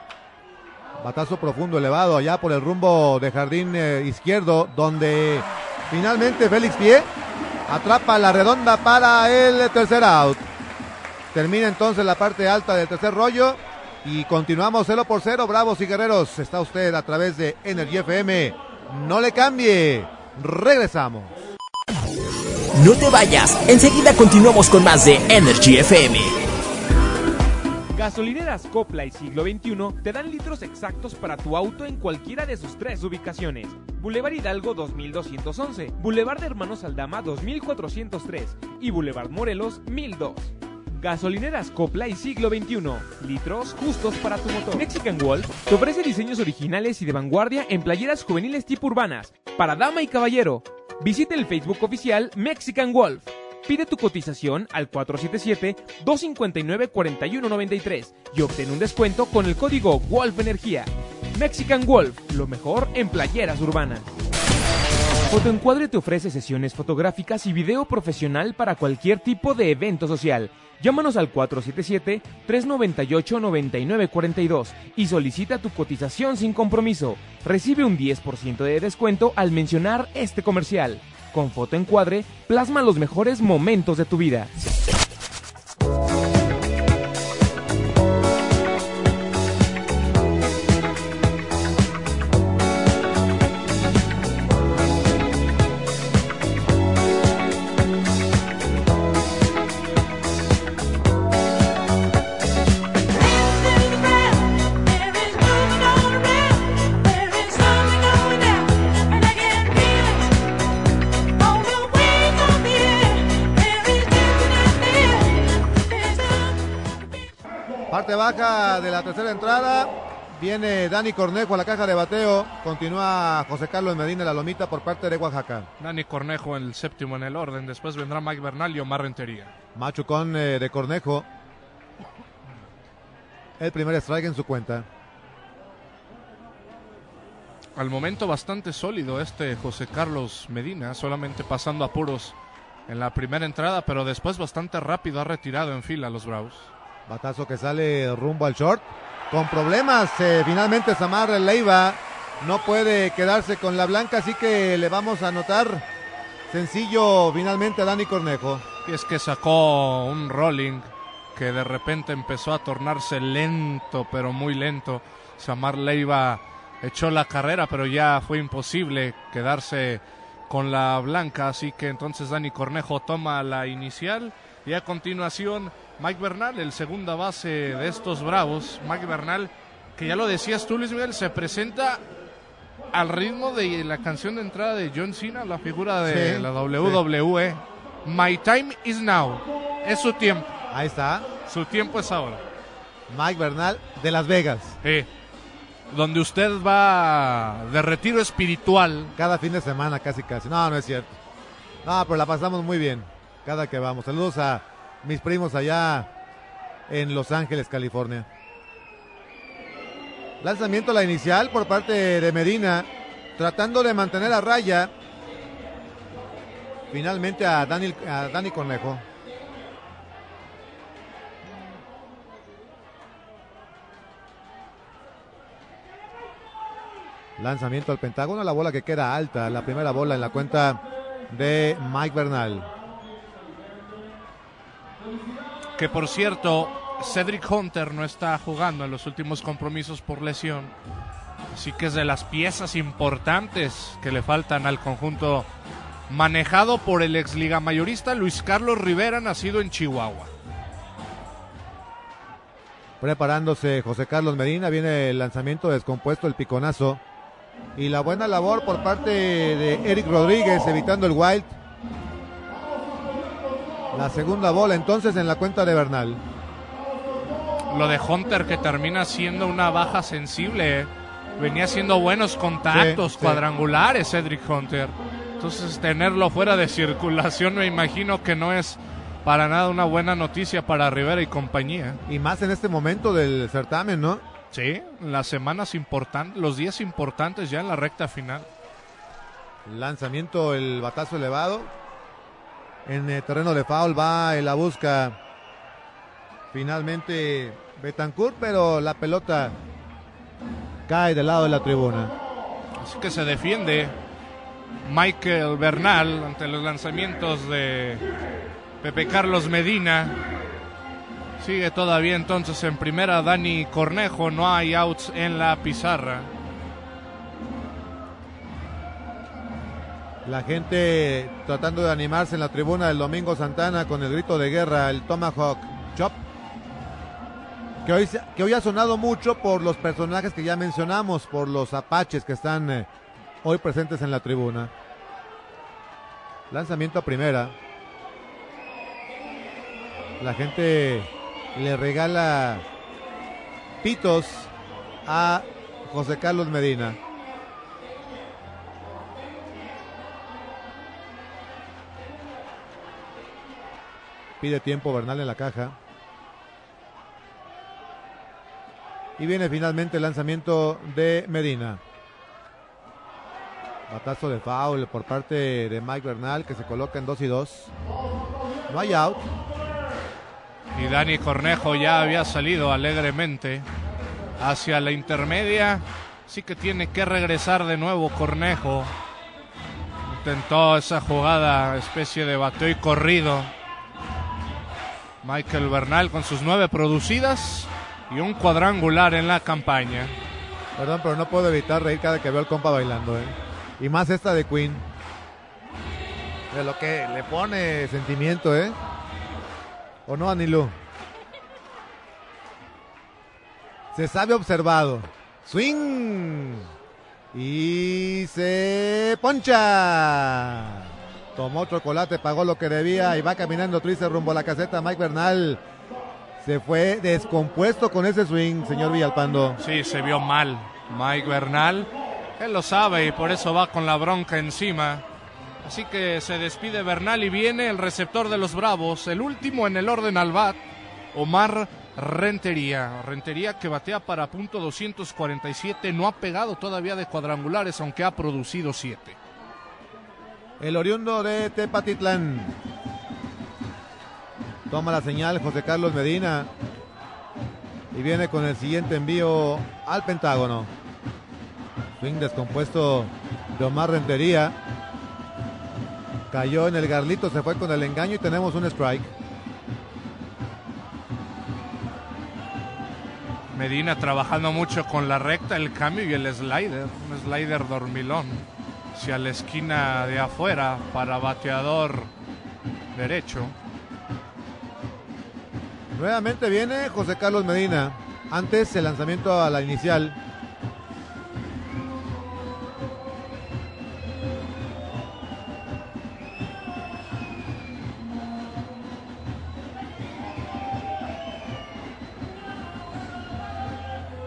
Batazo profundo elevado allá por el rumbo de jardín eh, izquierdo, donde finalmente Félix Pie atrapa la redonda para el tercer out. Termina entonces la parte alta del tercer rollo y continuamos 0 por 0, Bravos y Guerreros. Está usted a través de Energy FM. No le cambie. Regresamos. No te vayas, enseguida continuamos con más de Energy FM. Gasolineras Copla y Siglo XXI te dan litros exactos para tu auto en cualquiera de sus tres ubicaciones. Boulevard Hidalgo 2211, Boulevard de Hermanos Aldama 2403 y Boulevard Morelos 1002. Gasolineras Copla y Siglo XXI. Litros justos para tu motor. Mexican Wolf te ofrece diseños originales y de vanguardia en playeras juveniles tipo urbanas, para dama y caballero. Visita el Facebook oficial Mexican Wolf. Pide tu cotización al 477-259-4193 y obtén un descuento con el código Wolf Energía. Mexican Wolf, lo mejor en playeras urbanas. Fotoencuadre te ofrece sesiones fotográficas y video profesional para cualquier tipo de evento social. Llámanos al 477-398-9942 y solicita tu cotización sin compromiso. Recibe un 10% de descuento al mencionar este comercial. Con Fotoencuadre, plasma los mejores momentos de tu vida. De la tercera entrada. Viene Dani Cornejo a la caja de bateo. Continúa José Carlos Medina la lomita por parte de Oaxaca. Dani Cornejo el séptimo en el orden. Después vendrá Mike Bernal y Omar Rentería. Machucón eh, de Cornejo. El primer strike en su cuenta. Al momento bastante sólido este José Carlos Medina, solamente pasando apuros en la primera entrada, pero después bastante rápido ha retirado en fila a los Bravos. Batazo que sale rumbo al short. Con problemas, eh, finalmente Samar Leiva no puede quedarse con la blanca, así que le vamos a anotar sencillo finalmente a Dani Cornejo. Y es que sacó un rolling que de repente empezó a tornarse lento, pero muy lento. Samar Leiva echó la carrera, pero ya fue imposible quedarse con la blanca, así que entonces Dani Cornejo toma la inicial y a continuación Mike Bernal, el segunda base de estos Bravos. Mike Bernal, que ya lo decías tú, Luis Miguel, se presenta al ritmo de la canción de entrada de John Cena, la figura de Sí, la WWE. My time is now. Es su tiempo. Ahí está. Su tiempo es ahora. Mike Bernal de Las Vegas. Sí. Donde usted va de retiro espiritual. Cada fin de semana, casi casi. No, no es cierto. No, pero la pasamos muy bien. Cada que vamos. Saludos a mis primos allá en Los Ángeles, California. Lanzamiento a la inicial por parte de Medina. Tratando de mantener a raya. Finalmente a Dani, a Dani Cornejo. Lanzamiento al Pentágono, la bola que queda alta, la primera bola en la cuenta de Mike Bernal. Que por cierto, Cedric Hunter no está jugando en los últimos compromisos por lesión. Así que es de las piezas importantes que le faltan al conjunto manejado por el ex liga mayorista Luis Carlos Rivera, nacido en Chihuahua. Preparándose José Carlos Medina, viene el lanzamiento descompuesto, el piconazo. Y la buena labor por parte de Eric Rodríguez, evitando el wild. La segunda bola entonces en la cuenta de Bernal. Lo de Hunter que termina siendo una baja sensible. ¿eh? Venía haciendo buenos contactos Sí, sí. cuadrangulares Cedric Hunter. Entonces tenerlo fuera de (laughs) circulación me imagino que no es para nada una buena noticia para Rivera y compañía. Y más en este momento del certamen, ¿no? Sí, las semanas importantes, los días importantes ya en la recta final. Lanzamiento, el batazo elevado. En el terreno de foul va en la busca. Finalmente Betancourt, pero la pelota cae del lado de la tribuna. Así que se defiende Michael Bernal ante los lanzamientos de Pepe Carlos Medina. Sigue todavía entonces en primera Dani Cornejo. No hay outs en la pizarra. La gente tratando de animarse en la tribuna del Domingo Santana con el grito de guerra, el Tomahawk Chop. que hoy, ha sonado mucho por los personajes que ya mencionamos, por los apaches que están eh, hoy presentes en la tribuna. Lanzamiento a primera. La gente le regala pitos a José Carlos Medina. Pide tiempo Bernal en la caja. Y viene finalmente el lanzamiento de Medina. Batazo de foul por parte de Mike Bernal que se coloca en 2 y 2. No hay out. Y Dani Cornejo ya había salido alegremente hacia la intermedia. Sí que tiene que regresar de nuevo Cornejo. Intentó esa jugada, especie de bateo y corrido. Michael Bernal con sus nueve producidas y un cuadrangular en la campaña. Perdón, pero no puedo evitar reír cada que veo al compa bailando, ¿eh? Y más esta de Queen. De lo que le pone sentimiento, ¿eh? ¿O no, Anilú? Se sabe observado. Swing. Y se poncha. Tomó chocolate, pagó lo que debía y va caminando triste rumbo a la caseta. Mike Bernal se fue descompuesto con ese swing, señor Villalpando. Sí, se vio mal Mike Bernal. Él lo sabe y por eso va con la bronca encima. Así que se despide Bernal y viene el receptor de los Bravos, el último en el orden al bat, Omar Rentería. Rentería que batea para punto 247, no ha pegado todavía de cuadrangulares, aunque ha producido 7. El oriundo de Tepatitlán. Toma la señal José Carlos Medina. Y viene con el siguiente envío al Pentágono. Swing descompuesto de Omar Rentería. Cayó en el garlito, se fue con el engaño y tenemos un strike. Medina trabajando mucho con la recta, el cambio y el slider. Un slider dormilón. Hacia la esquina de afuera para bateador derecho. Nuevamente viene José Carlos Medina. Antes el lanzamiento a la inicial.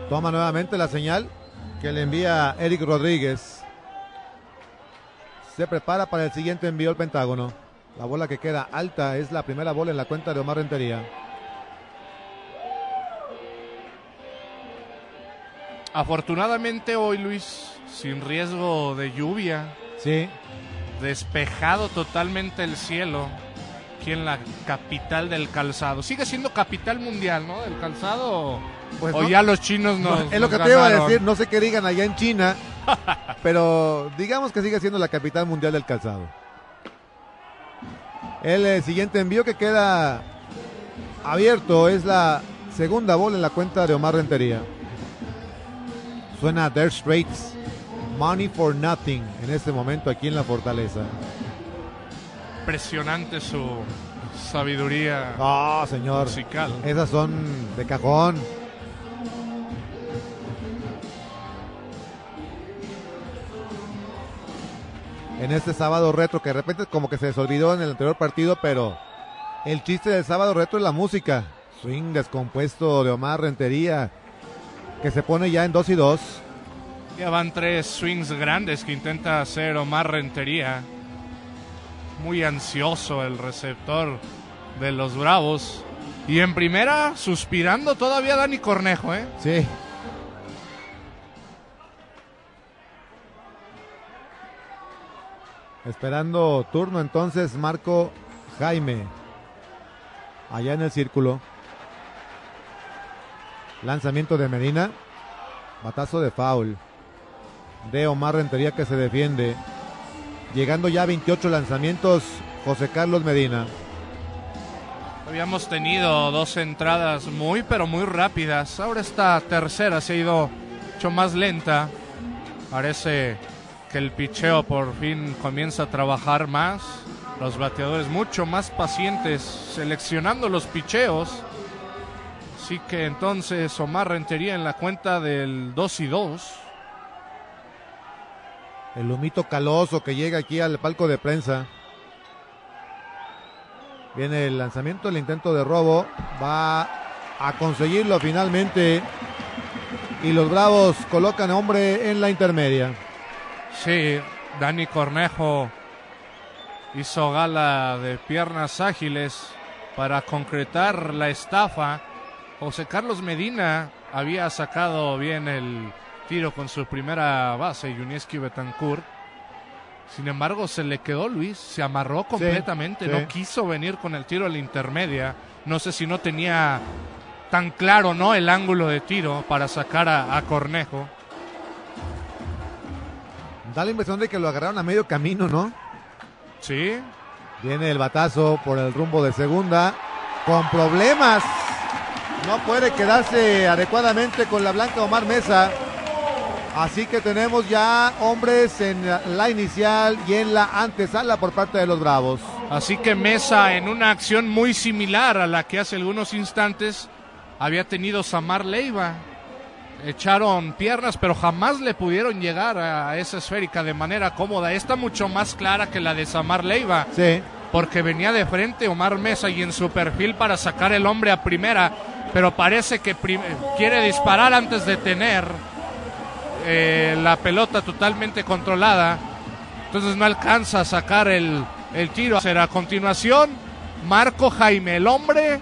Toma nuevamente la señal que le envía Eric Rodríguez. Se prepara para el siguiente envío al Pentágono. La bola que queda alta es la primera bola en la cuenta de Omar Rentería. Afortunadamente hoy, Luis, sin riesgo de lluvia, Sí, despejado totalmente el cielo aquí en la capital del calzado. Sigue siendo capital mundial, ¿no? Del calzado. Pues o no. ya los chinos nos. es lo nos que te iba a decir, no sé qué digan allá en China, (laughs) pero digamos que sigue siendo la capital mundial del calzado. El eh, siguiente envío que queda abierto es la segunda bola en la cuenta de Omar Rentería. Suena Dire Straits, Money for Nothing en este momento aquí en la fortaleza. Impresionante su sabiduría Ah, señor. musical. Esas son de cajón. En este sábado retro, que de repente como que se les olvidó en el anterior partido, pero el chiste del sábado retro es la música. Swing descompuesto de Omar Rentería, que se pone ya en 2 y 2. Ya van tres swings grandes que intenta hacer Omar Rentería. Muy ansioso el receptor de los Bravos. Y en primera, suspirando todavía Dani Cornejo, ¿eh? Sí. Esperando turno entonces Marco Jaime. Allá en el círculo. Lanzamiento de Medina. Batazo de foul. De Omar Rentería que se defiende. Llegando ya a 28 lanzamientos José Carlos Medina. Habíamos tenido dos entradas muy, pero muy rápidas. Ahora esta tercera se ha ido mucho más lenta. Parece que el picheo por fin comienza a trabajar más. Los bateadores mucho más pacientes seleccionando los picheos. Así que entonces Omar Rentería en la cuenta del 2 y 2. El humito caloso que llega aquí al palco de prensa. Viene el lanzamiento, el intento de robo. Va a conseguirlo finalmente. Y los Bravos colocan hombre en la intermedia. Sí, Dani Cornejo hizo gala de piernas ágiles para concretar la estafa. José Carlos Medina había sacado bien el tiro con su primera base, Yunieski Betancourt. Sin embargo, se le quedó Luis, se amarró completamente, sí. no quiso venir con el tiro a la intermedia. No sé si no tenía tan claro no el ángulo de tiro para sacar a, a Cornejo. Da la impresión de que lo agarraron a medio camino, ¿no? Sí, Viene el batazo por el rumbo de segunda. Con problemas. No puede quedarse adecuadamente con la blanca Omar Mesa. Así que tenemos ya hombres en la inicial y en la antesala por parte de los Bravos. Así que Mesa, en una acción muy similar a la que hace algunos instantes había tenido Samar Leiva. Echaron piernas, pero jamás le pudieron llegar a esa esférica de manera cómoda. Esta mucho más clara que la de Samar Leiva, Sí. porque venía de frente Omar Mesa y en su perfil para sacar el hombre a primera, pero parece que quiere disparar antes de tener eh, la pelota totalmente controlada. Entonces no alcanza a sacar el, el tiro. Será a continuación Marco Jaime, el hombre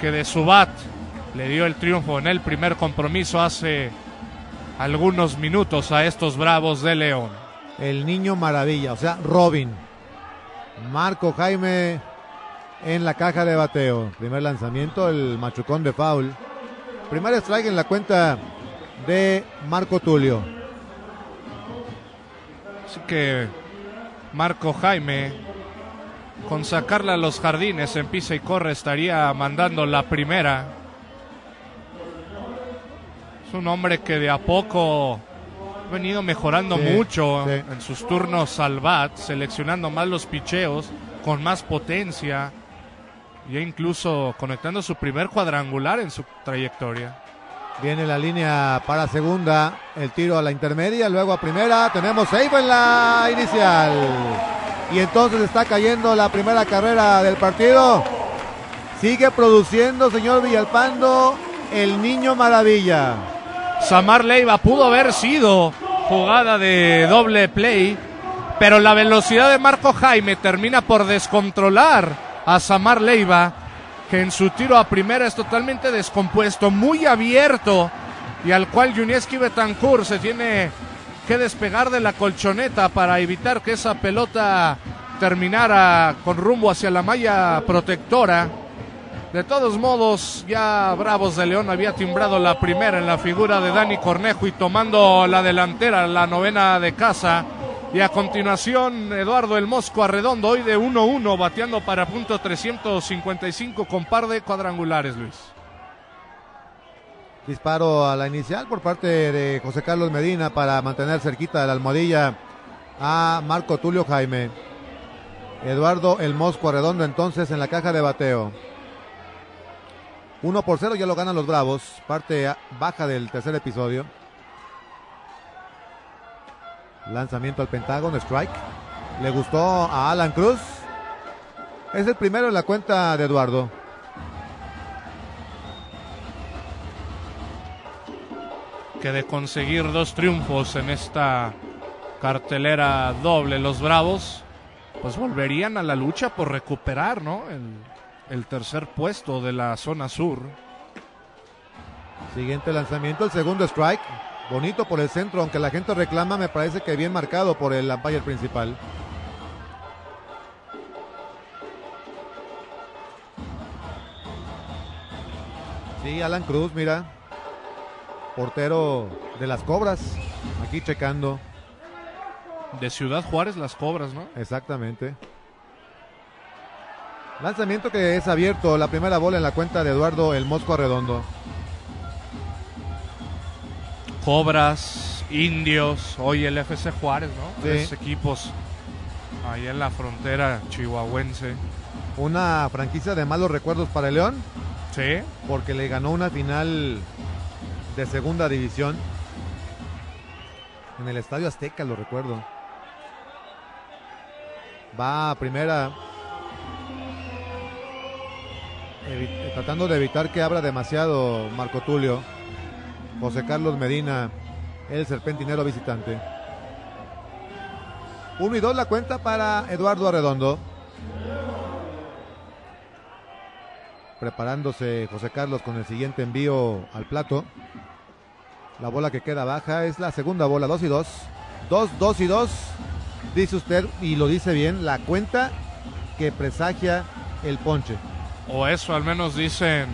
que de su bat le dio el triunfo en el primer compromiso hace algunos minutos a estos Bravos de León. El niño maravilla, o sea, Robin. Marco Jaime en la caja de bateo. Primer lanzamiento, el machucón de foul. Primer strike en la cuenta de Marco Tulio. Así que Marco Jaime, con sacarla a los jardines en pisa y corre, estaría mandando la primera. Es un hombre que de a poco ha venido mejorando Sí, mucho sí. en sus turnos al bat, seleccionando más los picheos, con más potencia, y incluso conectando su primer cuadrangular en su trayectoria. Viene la línea para segunda, el tiro a la intermedia, luego a primera, tenemos save en la inicial. Y entonces está cayendo la primera carrera del partido. Sigue produciendo, señor Villalpando, el niño maravilla. Samar Leiva pudo haber sido jugada de doble play, pero la velocidad de Marco Jaime termina por descontrolar a Samar Leiva, que en su tiro a primera es totalmente descompuesto, muy abierto, y al cual Junieski Betancourt se tiene que despegar de la colchoneta para evitar que esa pelota terminara con rumbo hacia la malla protectora. De todos modos, ya Bravos de León había timbrado la primera en la figura de Dani Cornejo y tomando la delantera, la novena de casa. Y a continuación, Eduardo El Mosco Arredondo, hoy de 1-1, bateando para punto 355 con par de cuadrangulares, Luis. Disparo a la inicial por parte de José Carlos Medina para mantener cerquita de la almohadilla a Marco Tulio Jaime. Eduardo El Mosco Arredondo entonces en la caja de bateo. 1 por 0 ya lo ganan los Bravos, parte baja del tercer episodio. Lanzamiento al Pentágono, strike. Le gustó a Alan Cruz. Es el primero en la cuenta de Eduardo. Que de conseguir dos triunfos en esta cartelera doble, los Bravos, pues volverían a la lucha por recuperar, ¿no? El tercer puesto de la zona sur. Siguiente lanzamiento, el segundo strike. Bonito por el centro, aunque la gente reclama, me parece que bien marcado por el umpire principal. Sí, Alan Cruz, mira. Portero de las cobras. Aquí checando. De Ciudad Juárez, las cobras, ¿no? Exactamente. Lanzamiento que es abierto. La primera bola en la cuenta de Eduardo El Mosco Arredondo. Cobras, Indios, hoy el FC Juárez, ¿no? Sí. Tres equipos ahí en la frontera chihuahuense. Una franquicia de malos recuerdos para el León. Sí. porque le ganó una final de segunda división en el Estadio Azteca, lo recuerdo. Va a primera tratando de evitar que abra demasiado Marco Tulio. José Carlos Medina, el serpentinero visitante. Uno y dos la cuenta para Eduardo Arredondo. Preparándose José Carlos con el siguiente envío al plato. La bola que queda baja es la segunda bola, 2 y 2. 2, 2 y 2. Dice usted, y lo dice bien, la cuenta que presagia el ponche. O eso al menos dicen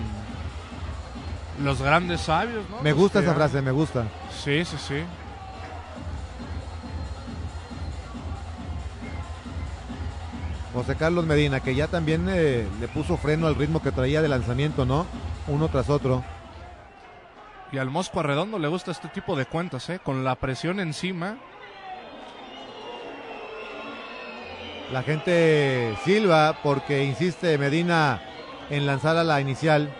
los grandes sabios, ¿no? Me gusta esa frase, me gusta. Sí, sí, sí. José Carlos Medina, que ya también eh, le puso freno al ritmo que traía de lanzamiento, ¿no? Uno tras otro. Y al Mosco Arredondo le gusta este tipo de cuentas, ¿eh? Con la presión encima. La gente silba porque insiste Medina en lanzar a la inicial.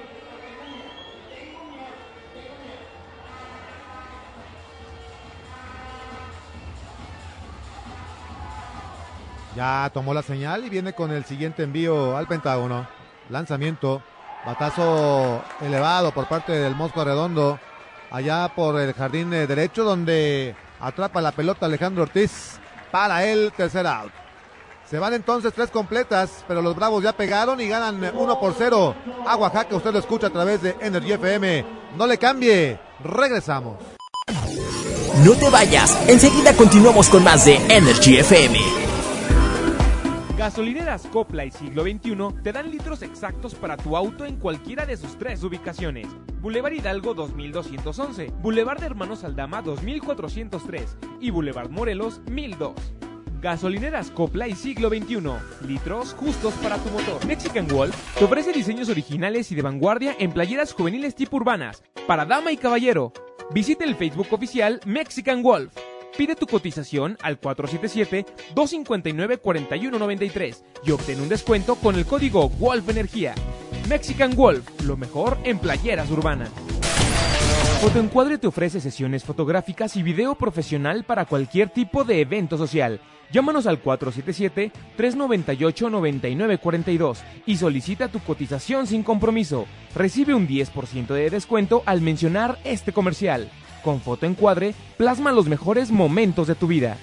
Ya tomó la señal y viene con el siguiente envío al Pentágono. Lanzamiento, batazo elevado por parte del Mosco Redondo, allá por el jardín eh, derecho donde atrapa la pelota Alejandro Ortiz para el tercer out. Se van entonces tres completas, pero los Bravos ya pegaron y ganan 1 por 0 a Oaxaca. Usted lo escucha a través de Energy FM. No le cambie, regresamos. No te vayas, enseguida continuamos con más de Energy FM. Gasolineras Copla y Siglo XXI te dan litros exactos para tu auto en cualquiera de sus tres ubicaciones. Boulevard Hidalgo 2211, Boulevard de Hermanos Aldama 2403 y Boulevard Morelos 1002. Gasolineras Copla y Siglo XXI. Litros justos para tu motor. Mexican Wolf te ofrece diseños originales y de vanguardia en playeras juveniles tipo urbanas, para dama y caballero. Visita el Facebook oficial Mexican Wolf. Pide tu cotización al 477-259-4193 y obtén un descuento con el código Wolf Energía. Mexican Wolf, lo mejor en playeras urbanas. Fotoencuadre te ofrece sesiones fotográficas y video profesional para cualquier tipo de evento social. Llámanos al 477-398-9942 y solicita tu cotización sin compromiso. Recibe un 10% de descuento al mencionar este comercial. Con Fotoencuadre, plasma los mejores momentos de tu vida.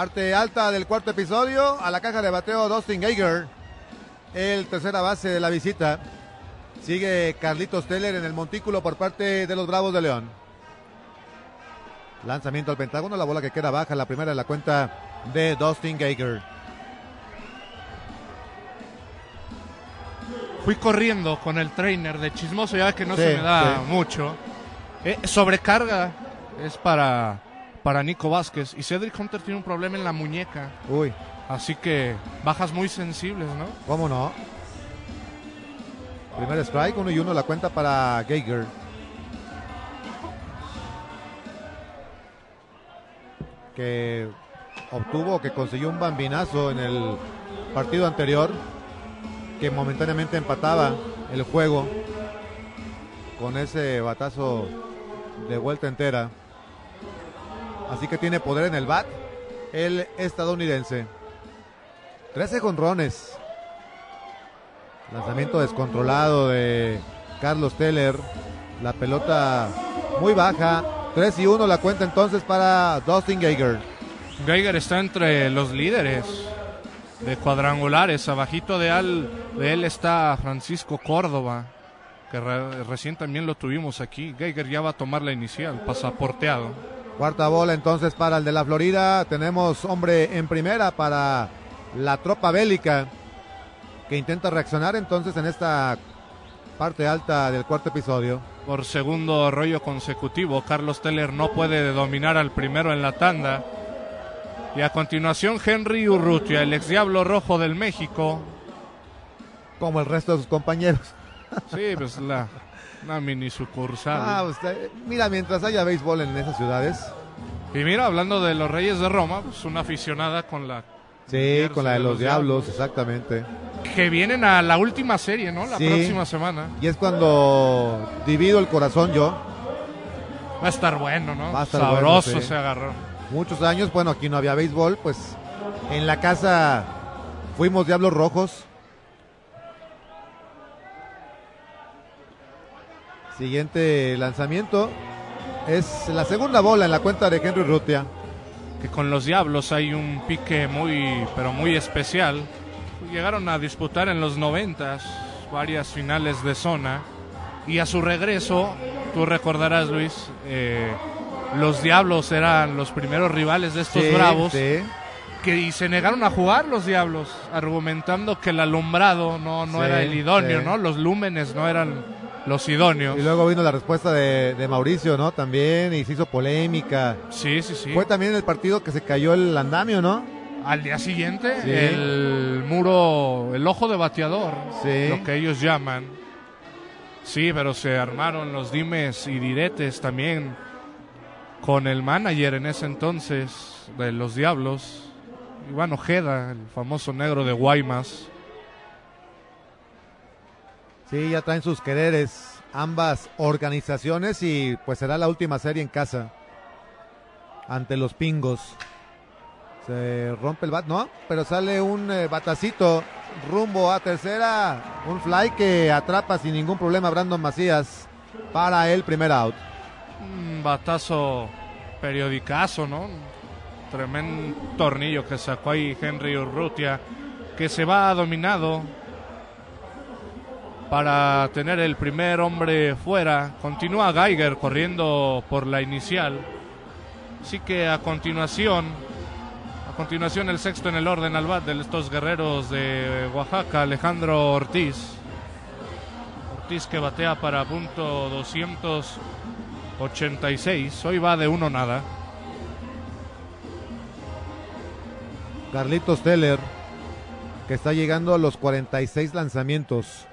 Parte alta del cuarto episodio, a la caja de bateo Dustin Geiger, el tercera base de la visita. Sigue Carlitos Teller en el montículo por parte de los Bravos de León. Lanzamiento al Pentágono, la bola que queda baja, la primera de la cuenta de Dustin Geiger. Fui corriendo con el trainer de chismoso, ya que no Sí, se me da sí. mucho. Eh, sobrecarga es para, para Nico Vázquez. Y Cedric Hunter tiene un problema en la muñeca. Uy, Así que bajas muy sensibles, ¿no? ¿cómo no? Primer strike, uno y uno la cuenta para Geiger. Que obtuvo, que consiguió un bambinazo en el partido anterior, que momentáneamente empataba el juego con ese batazo de vuelta entera. Así que tiene poder en el bat el estadounidense. 13 jonrones. Lanzamiento descontrolado de Carlos Teller. La pelota muy baja. 3 y 1 la cuenta entonces para Dustin Geiger. Geiger está entre los líderes de cuadrangulares. Abajito de, al, de él está Francisco Córdoba, que re- recién también lo tuvimos aquí. Geiger ya va a tomar la inicial, pasaporteado. Cuarta bola entonces para el de la Florida. Tenemos hombre en primera para la tropa bélica que intenta reaccionar entonces en esta parte alta del cuarto episodio. Por segundo rollo consecutivo, Carlos Teller no puede dominar al primero en la tanda. Y a continuación Henry Urrutia, el ex Diablo Rojo del México. Como el resto de sus compañeros. Sí, pues la, una mini sucursal. Ah, mira, mientras haya béisbol en esas ciudades. Y mira, hablando de los Reyes de Roma, pues una aficionada con la Sí, con la de los, diablos, exactamente. que vienen a la última serie, ¿no? La Sí. próxima semana. Y es cuando divido el corazón yo. Va a estar bueno, ¿no? Va a estar Sabroso bueno, sí. se agarró. Muchos años, bueno, aquí no había béisbol, pues en la casa fuimos diablos rojos. Siguiente lanzamiento es la segunda bola en la cuenta de Henry Rutia. que con los Diablos hay un pique muy, pero muy especial. Llegaron a disputar en los noventas varias finales de zona y a su regreso, tú recordarás Luis, eh, los Diablos eran los primeros rivales de estos Sí, Bravos sí. que y se negaron a jugar los Diablos, argumentando que el alumbrado no, no Sí, era el idóneo. ¿no? Los lúmenes no eran los idóneos. Y luego vino la respuesta de, de Mauricio, ¿no? También, y se hizo polémica. Sí, sí, sí. Fue también el partido que se cayó el andamio, ¿no? Al día siguiente, Sí. el muro, el ojo de bateador, Sí. lo que ellos llaman. Sí, pero se armaron los dimes y diretes también con el manager en ese entonces de los Diablos, Iván Ojeda, el famoso negro de Guaymas. Sí, ya traen sus quereres ambas organizaciones y pues será la última serie en casa ante los pingos. Se rompe el bat, no, pero sale un eh, batacito rumbo a tercera, un fly que atrapa sin ningún problema Brandon Macías para el primer out. Un batazo periodicazo, ¿no? Tremendo tornillo que sacó ahí Henry Urrutia, que se va dominado para tener el primer hombre fuera. Continúa Geiger corriendo por la inicial. Así que a continuación, a continuación el sexto en el orden al bat de estos guerreros de Oaxaca, Alejandro Ortiz. Ortiz que batea para punto 286. Hoy va de uno nada. Carlitos Teller, que está llegando a los 46 lanzamientos.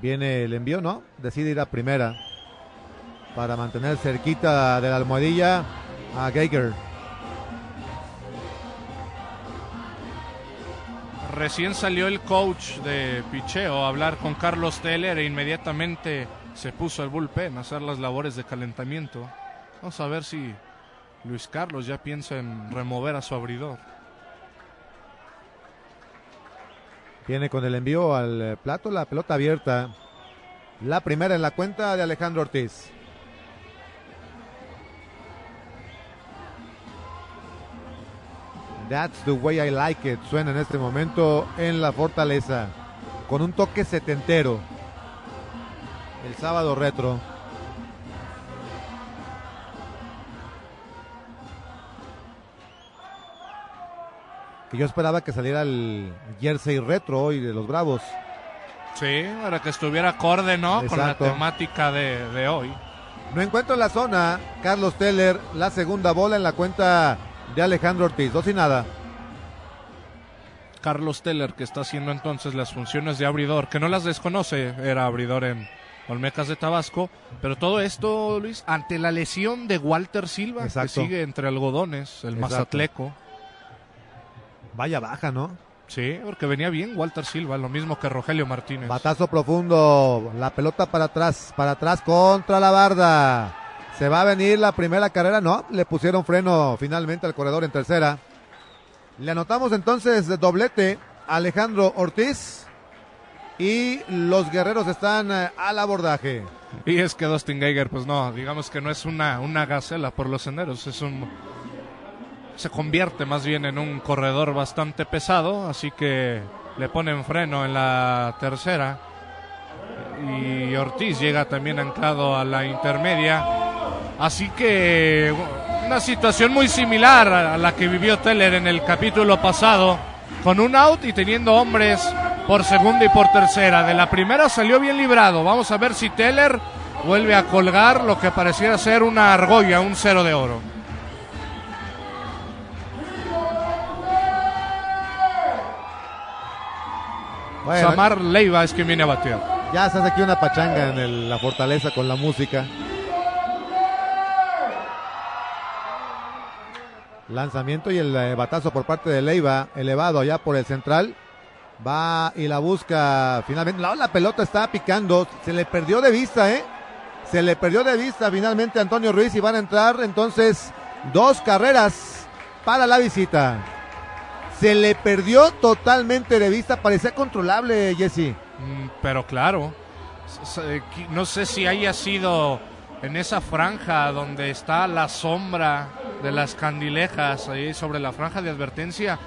Viene el envío, ¿no? Decide ir a primera para mantener cerquita de la almohadilla a Geiger. Recién salió el coach de picheo a hablar con Carlos Teller e inmediatamente se puso al bullpen a hacer las labores de calentamiento. Vamos a ver si Luis Carlos ya piensa en remover a su abridor. Viene con el envío al eh, plato, la pelota abierta. La primera en la cuenta de Alejandro Ortiz. That's the way I like it. Suena en este momento en la fortaleza. Con un toque setentero. El sábado retro. Que yo esperaba que saliera el jersey retro hoy de los Bravos. Sí, para que estuviera acorde, ¿no? Con la temática de, de hoy. No encuentro en la zona. Carlos Teller, la segunda bola en la cuenta de Alejandro Ortiz. Dos y nada. Carlos Teller, que está haciendo entonces las funciones de abridor, que no las desconoce, era abridor en Olmecas de Tabasco, pero todo esto, Luis, ante la lesión de Walter Silva, Exacto. que sigue entre algodones, el Exacto. Mazatleco. Vaya baja, ¿no? Sí, porque venía bien Walter Silva, lo mismo que Rogelio Martínez. Batazo profundo. La pelota para atrás. Para atrás contra la barda. Se va a venir la primera carrera. No, le pusieron freno finalmente al corredor en tercera. Le anotamos entonces de doblete a Alejandro Ortiz. Y los guerreros están eh, al abordaje. Y es que Dustin Geiger, pues no, digamos que no es una, una gacela por los senderos, es un... Se convierte más bien en un corredor bastante pesado, así que le ponen freno en la tercera. Y Ortiz llega también anclado a la intermedia. Así que Una situación muy similar a la que vivió Teller en el capítulo pasado, con un out y teniendo hombres por segunda y por tercera. De la primera salió bien librado. Vamos a ver si Teller vuelve a colgar lo que pareciera ser una argolla, un cero de oro. Bueno, Samar Leiva es quien viene a batear. ya se hace aquí una pachanga en el- la fortaleza con la música. Lanzamiento y el eh, batazo por parte de Leiva, elevado allá por el central. Va y la busca finalmente. La, la pelota está picando. Se le perdió de vista, ¿eh? Se le perdió de vista finalmente a Antonio Ruiz y van a entrar entonces dos carreras para la visita. Se le perdió totalmente de vista. Parecía controlable, Jesse. Mm, Pero claro, qui- no sé si haya sido en esa franja donde está la sombra de las candilejas ahí sobre la franja de advertencia,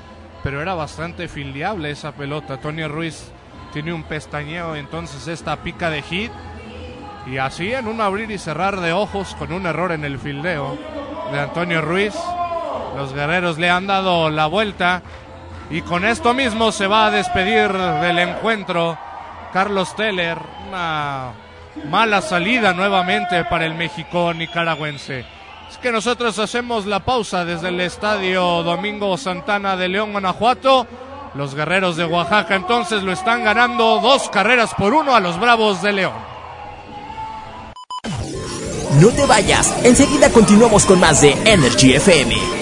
pero era bastante fildeable esa pelota. Tony Ruiz tiene un pestañeo, entonces esta pica de hit. Y así en un abrir y cerrar de ojos con un error en el fildeo de Antonio Ruiz, los guerreros le han dado la vuelta y con esto mismo se va a despedir del encuentro Carlos Teller. Una mala salida nuevamente para el México nicaragüense. Es que nosotros hacemos la pausa desde el estadio Domingo Santana de León, Guanajuato. Los guerreros de Oaxaca entonces lo están ganando dos carreras por uno a los Bravos de León. No te vayas, enseguida continuamos con más de Energy FM.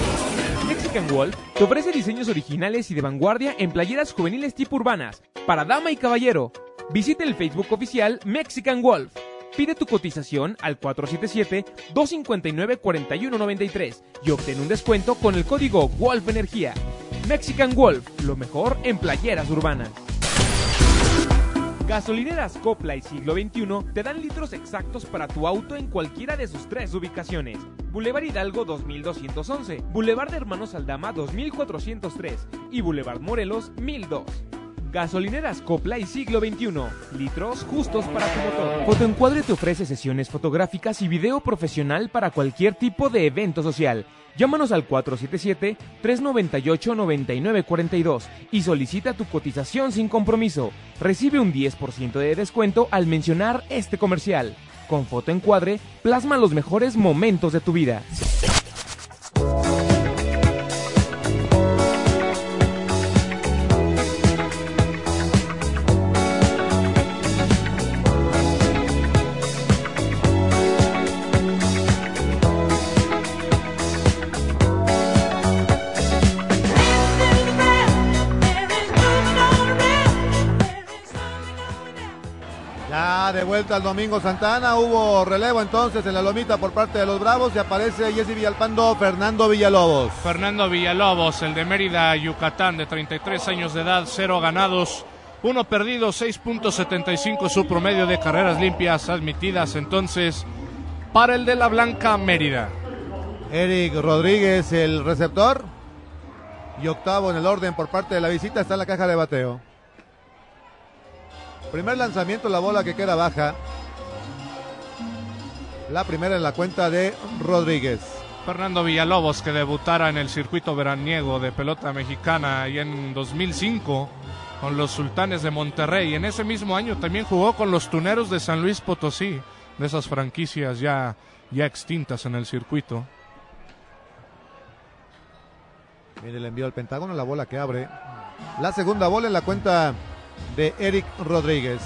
Mexican Wolf te ofrece diseños originales y de vanguardia en playeras juveniles tipo urbanas, para dama y caballero. Visita el Facebook oficial Mexican Wolf. Pide tu cotización al 477-259-4193 y obtén un descuento con el código Wolf Energía. Mexican Wolf, lo mejor en playeras urbanas. Gasolineras Copla y Siglo XXI te dan litros exactos para tu auto en cualquiera de sus tres ubicaciones. Boulevard Hidalgo 2211, Boulevard de Hermanos Aldama 2403 y Boulevard Morelos 1002. Gasolineras Copla y Siglo XXI. Litros justos para tu motor. Fotoencuadre te ofrece sesiones fotográficas y video profesional para cualquier tipo de evento social. Llámanos al 477-398-9942 y solicita tu cotización sin compromiso. Recibe un 10% de descuento al mencionar este comercial. Con fotoencuadre, plasma los mejores momentos de tu vida. Al domingo Santana, hubo relevo entonces en la lomita por parte de los Bravos y aparece Jesse Villalpando, Fernando Villalobos. Fernando Villalobos, el de Mérida, Yucatán, de 33 años de edad, cero ganados, uno perdido, 6.75 su promedio de carreras limpias admitidas entonces para el de la Blanca Mérida. Eric Rodríguez, el receptor. Y octavo en el orden por parte de la visita está en la caja de bateo. Primer lanzamiento, la bola que queda baja. La primera en la cuenta de Rodríguez. Fernando Villalobos, que debutara en el circuito veraniego de pelota mexicana y en 2005 con los Sultanes de Monterrey. En ese mismo año también jugó con los Tuneros de San Luis Potosí, de esas franquicias ya, ya extintas en el circuito. Mire el envío al Pentágono, la bola que abre. La segunda bola en la cuenta de Eric Rodríguez.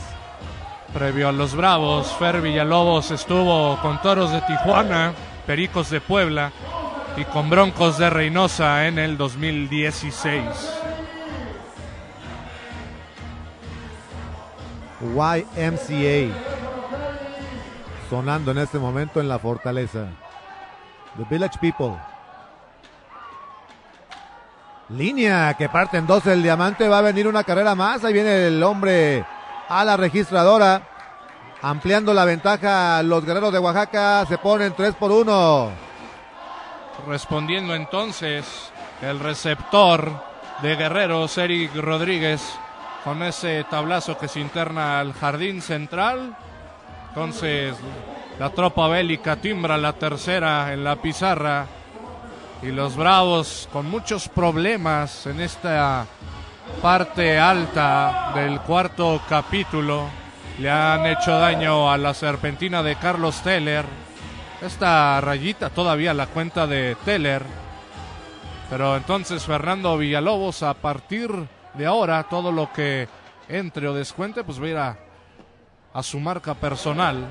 Previo a los Bravos, Fer Villalobos estuvo con Toros de Tijuana, Pericos de Puebla y con Broncos de Reynosa en el 2016. YMCA. Sonando en este momento en la fortaleza. The Village People. Línea que parte en dos el diamante. Va a venir una carrera más. Ahí viene el hombre a la registradora. Ampliando la ventaja. Los guerreros de Oaxaca se ponen 3 por 1. Respondiendo entonces el receptor de Guerreros, Eric Rodríguez, con ese tablazo que se interna al jardín central. Entonces la tropa bélica timbra la tercera en la pizarra Y los Bravos con muchos problemas en esta parte alta del cuarto capítulo. Le han hecho daño a la serpentina de Carlos Teller. Esta rayita todavía la cuenta de Teller. Pero entonces Fernando Villalobos a partir de ahora todo lo que entre o descuente pues va a ir a, a su marca personal.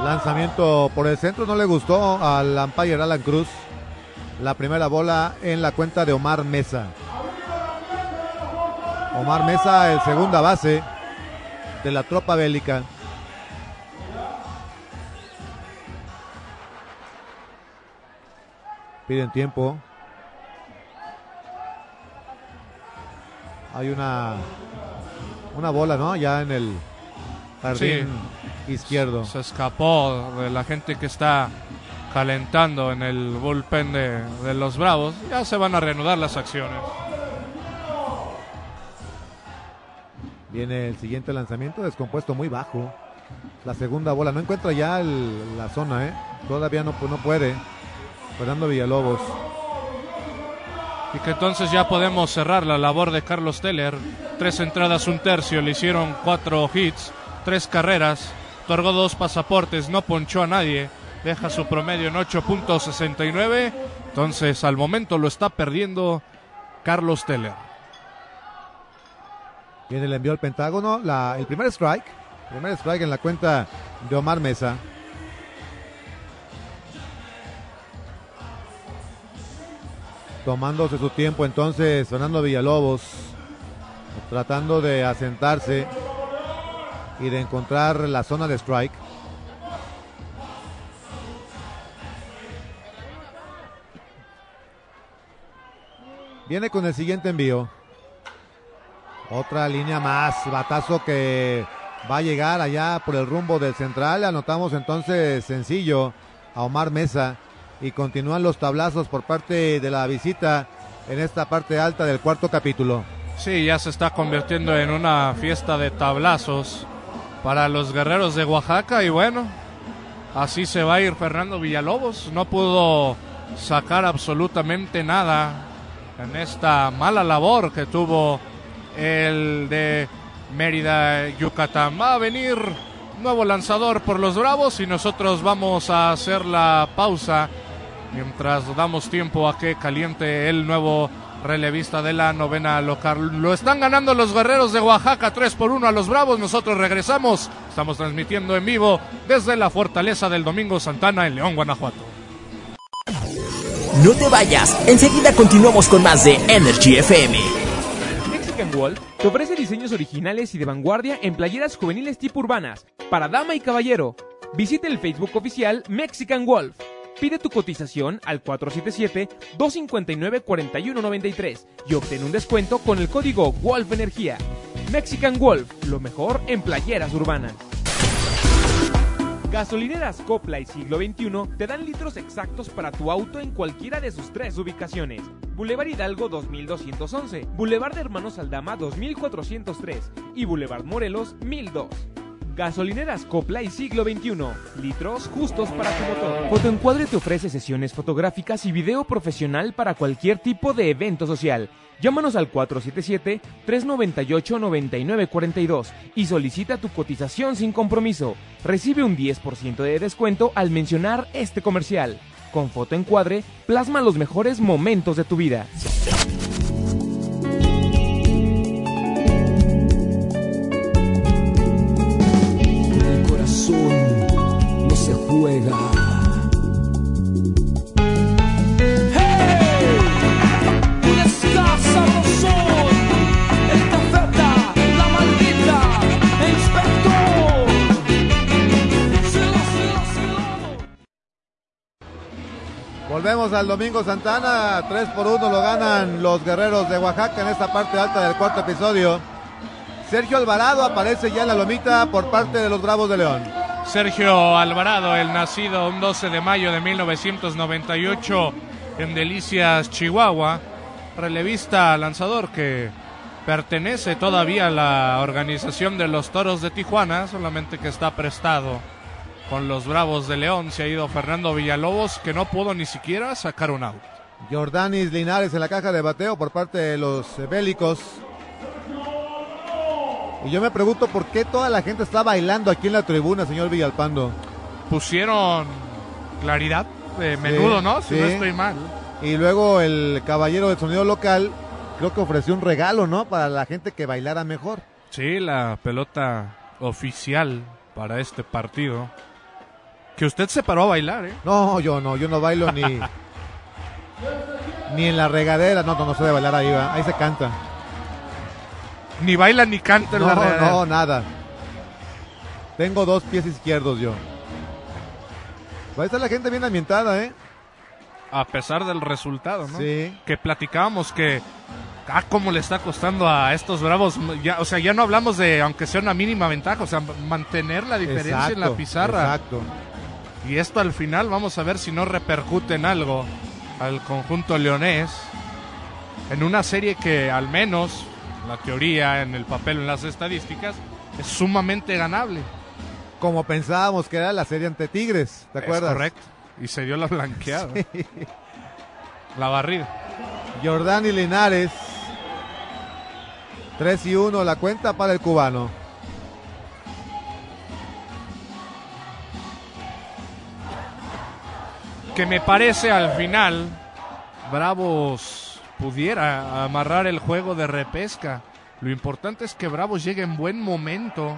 Lanzamiento por el centro no le gustó al umpire Alan Cruz. La primera bola en la cuenta de Omar Mesa. Omar Mesa, el segunda base de la tropa bélica. Piden tiempo. Hay una una bola, ¿no? Ya en el jardín izquierdo. Se escapó de la gente que está calentando en el bullpen de, de los Bravos. Ya se van a reanudar las acciones. Viene el siguiente lanzamiento, descompuesto muy bajo. La segunda bola, no encuentra ya el- la zona, ¿eh? Todavía no, no puede. Fernando Villalobos. Y que entonces ya podemos cerrar la labor de Carlos Teller. Tres entradas, un tercio, le hicieron cuatro hits, tres carreras, otorgó dos pasaportes, no ponchó a nadie, deja su promedio en 8.69. Entonces al momento lo está perdiendo Carlos Teller. Viene el envío al Pentágono. El primer strike. Primer strike en la cuenta de Omar Mesa. Tomándose su tiempo entonces Fernando Villalobos. Tratando de asentarse y de encontrar la zona de strike. Viene con el siguiente envío. Otra línea más, batazo que va a llegar allá por el rumbo del central. Anotamos entonces sencillo a Omar Mesa y continúan los tablazos por parte de la visita en esta parte alta del cuarto capítulo. Sí, ya se está convirtiendo en una fiesta de tablazos para los guerreros de Oaxaca y bueno, así se va a ir Fernando Villalobos. No pudo sacar absolutamente nada en esta mala labor que tuvo el de Mérida, Yucatán. Va a venir nuevo lanzador por los Bravos y nosotros vamos a hacer la pausa mientras damos tiempo a que caliente el nuevo relevista de la novena local. Lo están ganando los guerreros de Oaxaca 3 por 1 a los Bravos. Nosotros regresamos. Estamos transmitiendo en vivo desde la fortaleza del Domingo Santana en León, Guanajuato. No te vayas, enseguida continuamos con más de Energy FM. Mexican Wolf te ofrece diseños originales y de vanguardia en playeras juveniles tipo urbanas, para dama y caballero. Visita el Facebook oficial Mexican Wolf. Pide tu cotización al 477-259-4193 y obtén un descuento con el código Wolf Energía. Mexican Wolf, lo mejor en playeras urbanas. Gasolineras Copla y Siglo XXI te dan litros exactos para tu auto en cualquiera de sus tres ubicaciones. Boulevard Hidalgo 2211, Boulevard de Hermanos Aldama 2403 y Boulevard Morelos 1002. Gasolineras Copla y Siglo XXI. Litros justos para tu motor. Fotoencuadre te ofrece sesiones fotográficas y video profesional para cualquier tipo de evento social. Llámanos al 477-398-9942 y solicita tu cotización sin compromiso. Recibe un 10% de descuento al mencionar este comercial. Con fotoencuadre, plasma los mejores momentos de tu vida. Se juega. ¡Hey! Un escasa razón. Esta oferta, la maldita, e inspector. Cielo, cielo, cielo. Volvemos al Domingo Santana. 3 por 1 lo ganan los guerreros de Oaxaca en esta parte alta del cuarto episodio. Sergio Alvarado aparece ya en la lomita por parte de los Bravos de León. Sergio Alvarado, el nacido un 12 de mayo de 1998 en Delicias, Chihuahua, relevista lanzador que pertenece todavía a la organización de los Toros de Tijuana, solamente que está prestado con los Bravos de León. Se ha ido Fernando Villalobos, que no pudo ni siquiera sacar un out. Jordanis Linares en la caja de bateo por parte de los bélicos. Y yo me pregunto por qué toda la gente está bailando aquí en la tribuna, señor Villalpando. Pusieron claridad de menudo, ¿no? Si sí. no estoy mal. Y luego el caballero del sonido local creo que ofreció un regalo, ¿no? Para la gente que bailara mejor. Sí, la pelota oficial para este partido. Que usted se paró a bailar, ¿eh? No, yo no, yo no bailo ni (laughs) ni en la regadera. No, no, no se debe bailar ahí, va. Ahí se canta. Ni baila ni canta en No, la no, nada. Tengo dos pies izquierdos yo. Ahí está la gente bien ambientada, ¿eh? A pesar del resultado, ¿no? Sí. Que platicábamos que. Ah, cómo le está costando a estos bravos. Ya, o sea, ya no hablamos de, aunque sea una mínima ventaja, o sea, mantener la diferencia en la pizarra. Exacto. Y esto al final, vamos a ver si no repercute en algo al conjunto leonés. En una serie que, al menos, en la teoría, en el papel, en las estadísticas, es sumamente ganable. Como pensábamos que era la serie ante Tigres, ¿te acuerdas? Es correcto. Y se dio la blanqueada. La barrida. Jordán y Linares. 3 y 1 la cuenta para el cubano. que me parece al final Bravos pudiera amarrar el juego de repesca. Lo importante es que Bravos llegue en buen momento.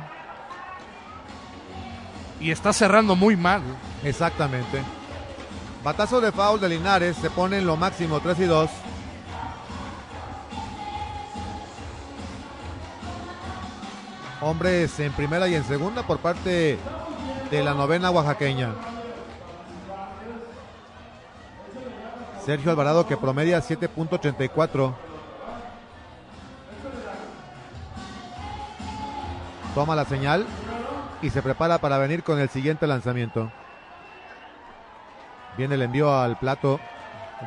Y está cerrando muy mal. Exactamente. Batazo de foul de Linares. Se pone en lo máximo 3 y 2. Hombres en primera y en segunda por parte de la novena oaxaqueña. Sergio Alvarado que promedia 7.84. Toma la señal y se prepara para venir con el siguiente lanzamiento. Viene el envío al plato.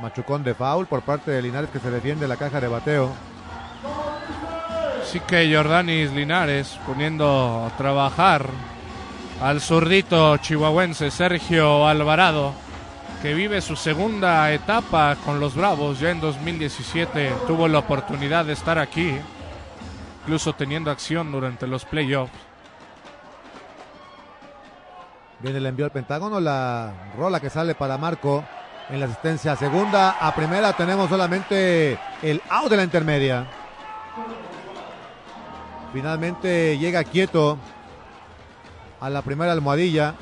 Machucón de foul por parte de Linares que se defiende la caja de bateo. Así que Jordanis Linares poniendo a trabajar al zurdito chihuahuense Sergio Alvarado, que vive su segunda etapa con los Bravos. Ya en 2017 tuvo la oportunidad de estar aquí, incluso teniendo acción durante los playoffs. Viene el envío al Pentágono, la rola que sale para Marco en la asistencia segunda. A primera tenemos solamente el out de la intermedia. Finalmente llega quieto a la primera almohadilla.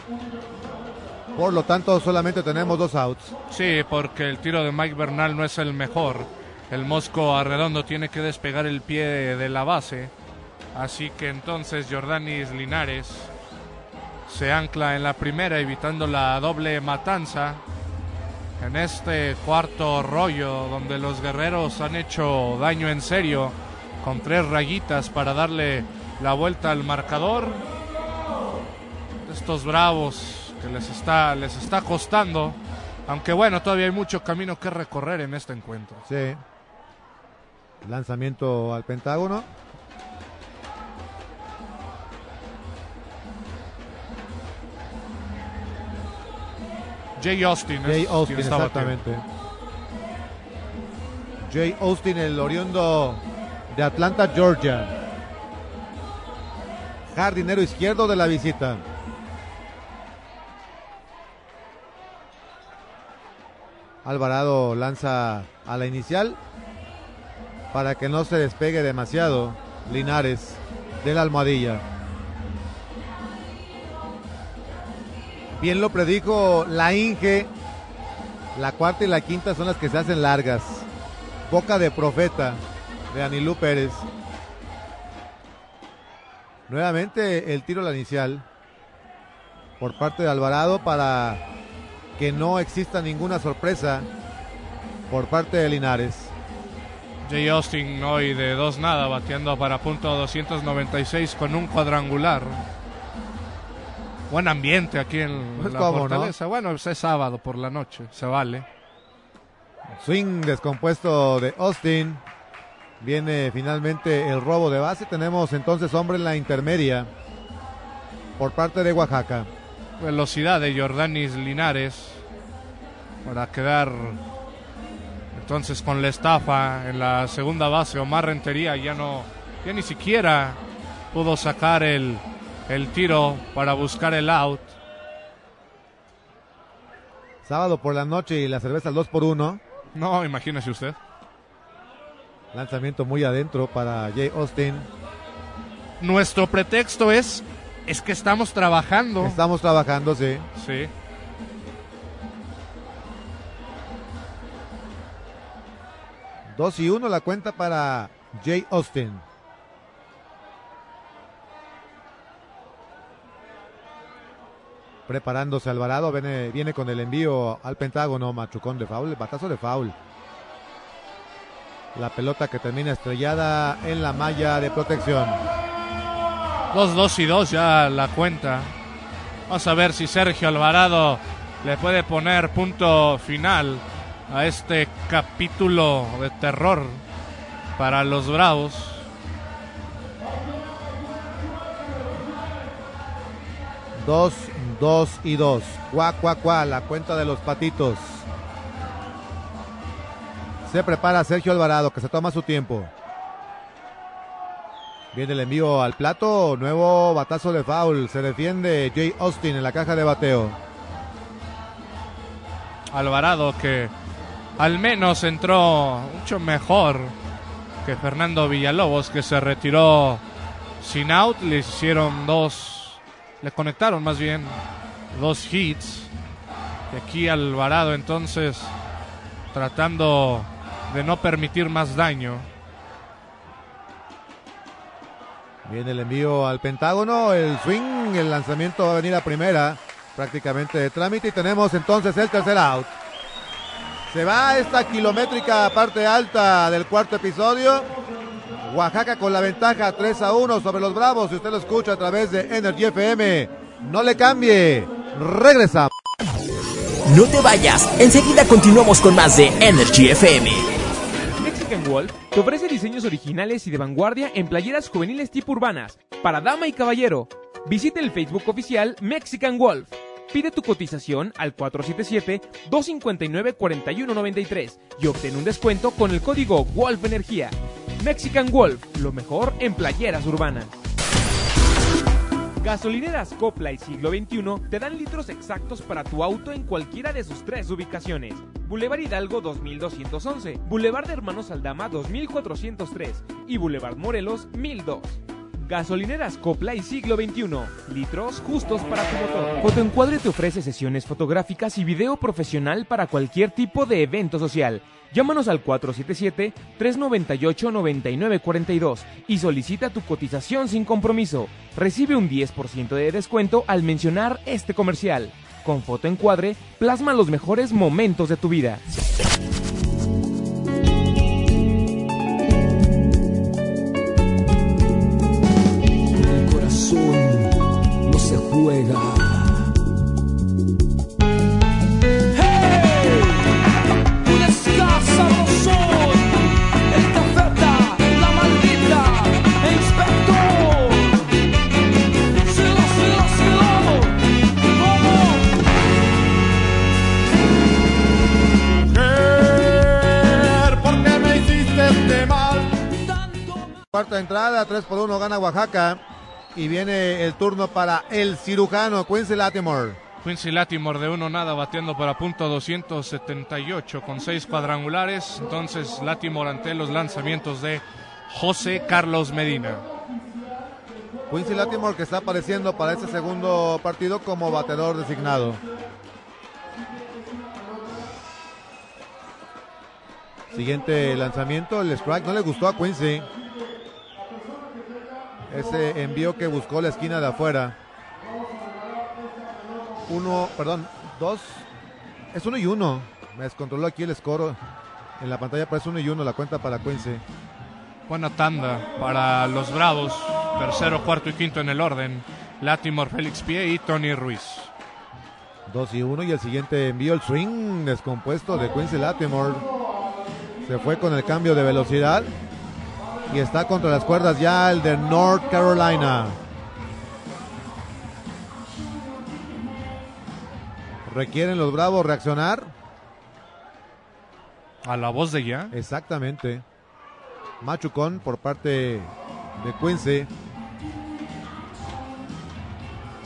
Por lo tanto, solamente tenemos dos outs. Sí, porque el tiro de Mike Bernal no es el mejor. El Mosco Arredondo tiene que despegar el pie de la base. Así que entonces Jordanis Linares se ancla en la primera, evitando la doble matanza. En este cuarto rollo, donde los guerreros han hecho daño en serio, con tres rayitas para darle la vuelta al marcador. Estos bravos que les está, les está costando. Aunque bueno, todavía hay mucho camino que recorrer en este encuentro. Sí. Lanzamiento al Pentágono. Jay Austin. Jay Austin, exactamente. Jay Austin, el oriundo de Atlanta, Georgia. Jardinero izquierdo de la visita. Alvarado lanza a la inicial para que no se despegue demasiado Linares de la almohadilla. Bien lo predijo la Inge. La cuarta y la quinta son las que se hacen largas. Boca de profeta de Anilú Pérez. Nuevamente el tiro a la inicial por parte de Alvarado para que no exista ninguna sorpresa por parte de Linares. Jay Austin hoy de dos nada, bateando para punto 296 con un cuadrangular. Buen ambiente aquí en Pues la cómo, ¿no? Fortaleza. Bueno, es sábado por la noche, se vale. Swing descompuesto de Austin. Viene finalmente el robo de base. Tenemos entonces hombre en la intermedia por parte de Oaxaca. Velocidad de Jordanis Linares para quedar entonces con la estafa en la segunda base. Omar Rentería ya no, ya ni siquiera pudo sacar el, el tiro para buscar el out. Sábado por la noche y la cerveza al 2 por 1 No, imagínese usted. Lanzamiento muy adentro para Jay Austin. Nuestro pretexto es, es que estamos trabajando. Estamos trabajando, sí. Sí. Dos y uno la cuenta para Jay Austin. Preparándose Alvarado, viene, viene con el envío al Pentágono, machucón de foul, batazo de foul. La pelota que termina estrellada en la malla de protección. Dos, dos y dos ya la cuenta. Vamos a ver si Sergio Alvarado le puede poner punto final a este capítulo de terror para los Bravos. Dos, dos y dos. Cuá, cuá, cuá, la cuenta de los patitos. Se prepara Sergio Alvarado, que se toma su tiempo. Viene el envío al plato, nuevo batazo de foul. Se defiende Jay Austin en la caja de bateo. Alvarado que al menos entró mucho mejor que Fernando Villalobos, que se retiró sin out. Le hicieron dos, le conectaron más bien dos hits. Y aquí Alvarado entonces tratando de no permitir más daño. Viene el envío al Pentágono, el swing, el lanzamiento va a venir a primera, prácticamente de trámite y tenemos entonces el tercer out. Se va esta kilométrica parte alta del cuarto episodio. Oaxaca con la ventaja 3 a 1 sobre los Bravos. Si usted lo escucha a través de Energy FM, no le cambie. Regresa. No te vayas, enseguida continuamos con más de Energy FM. Mexican Wolf te ofrece diseños originales y de vanguardia en playeras juveniles tipo urbanas, para dama y caballero. Visita el Facebook oficial Mexican Wolf. Pide tu cotización al 477-259-4193 y obtén un descuento con el código Wolf Energía. Mexican Wolf, lo mejor en playeras urbanas. Gasolineras Copla y Siglo XXI te dan litros exactos para tu auto en cualquiera de sus tres ubicaciones. Boulevard Hidalgo 2211, Boulevard de Hermanos Aldama 2403 y Boulevard Morelos 1002. Gasolineras Copla y Siglo XXI. Litros justos para tu motor. Fotoencuadre te ofrece sesiones fotográficas y video profesional para cualquier tipo de evento social. Llámanos al 477-398-9942 y solicita tu cotización sin compromiso. Recibe un 10% de descuento al mencionar este comercial. Con fotoencuadre, plasma los mejores momentos de tu vida. Juega. ¡Hey! Un escasa razón, el cafeta, la maldita, e inspector. Cielo, cielo, cielo, ¿cómo? Mujer, ¿por qué me hiciste este mal? Tanto. Cuarta entrada, 3 por 1 gana Oaxaca. Y viene el turno para el cirujano Quincy Latimore. Quincy Latimore de uno nada bateando para punto 278 con seis cuadrangulares. Entonces Latimore ante los lanzamientos de José Carlos Medina. Quincy Latimore que está apareciendo para este segundo partido como bateador designado. Siguiente lanzamiento, el strike no le gustó a Quincy. Ese envío que buscó la esquina de afuera. Uno, perdón, dos. Es uno y uno. Me descontroló aquí el score en la pantalla, pero es uno y uno la cuenta para Quincy. Buena tanda para los Bravos. Tercero, cuarto y quinto en el orden. Latimore, Félix Pie y Tony Ruiz. 2 y 1 y el siguiente envío el swing descompuesto de Quincy Latimore. Se fue con el cambio de velocidad y está contra las cuerdas ya el de North Carolina. Requieren los Bravos reaccionar. A la voz de ya. Exactamente. Machucón por parte de Quincy.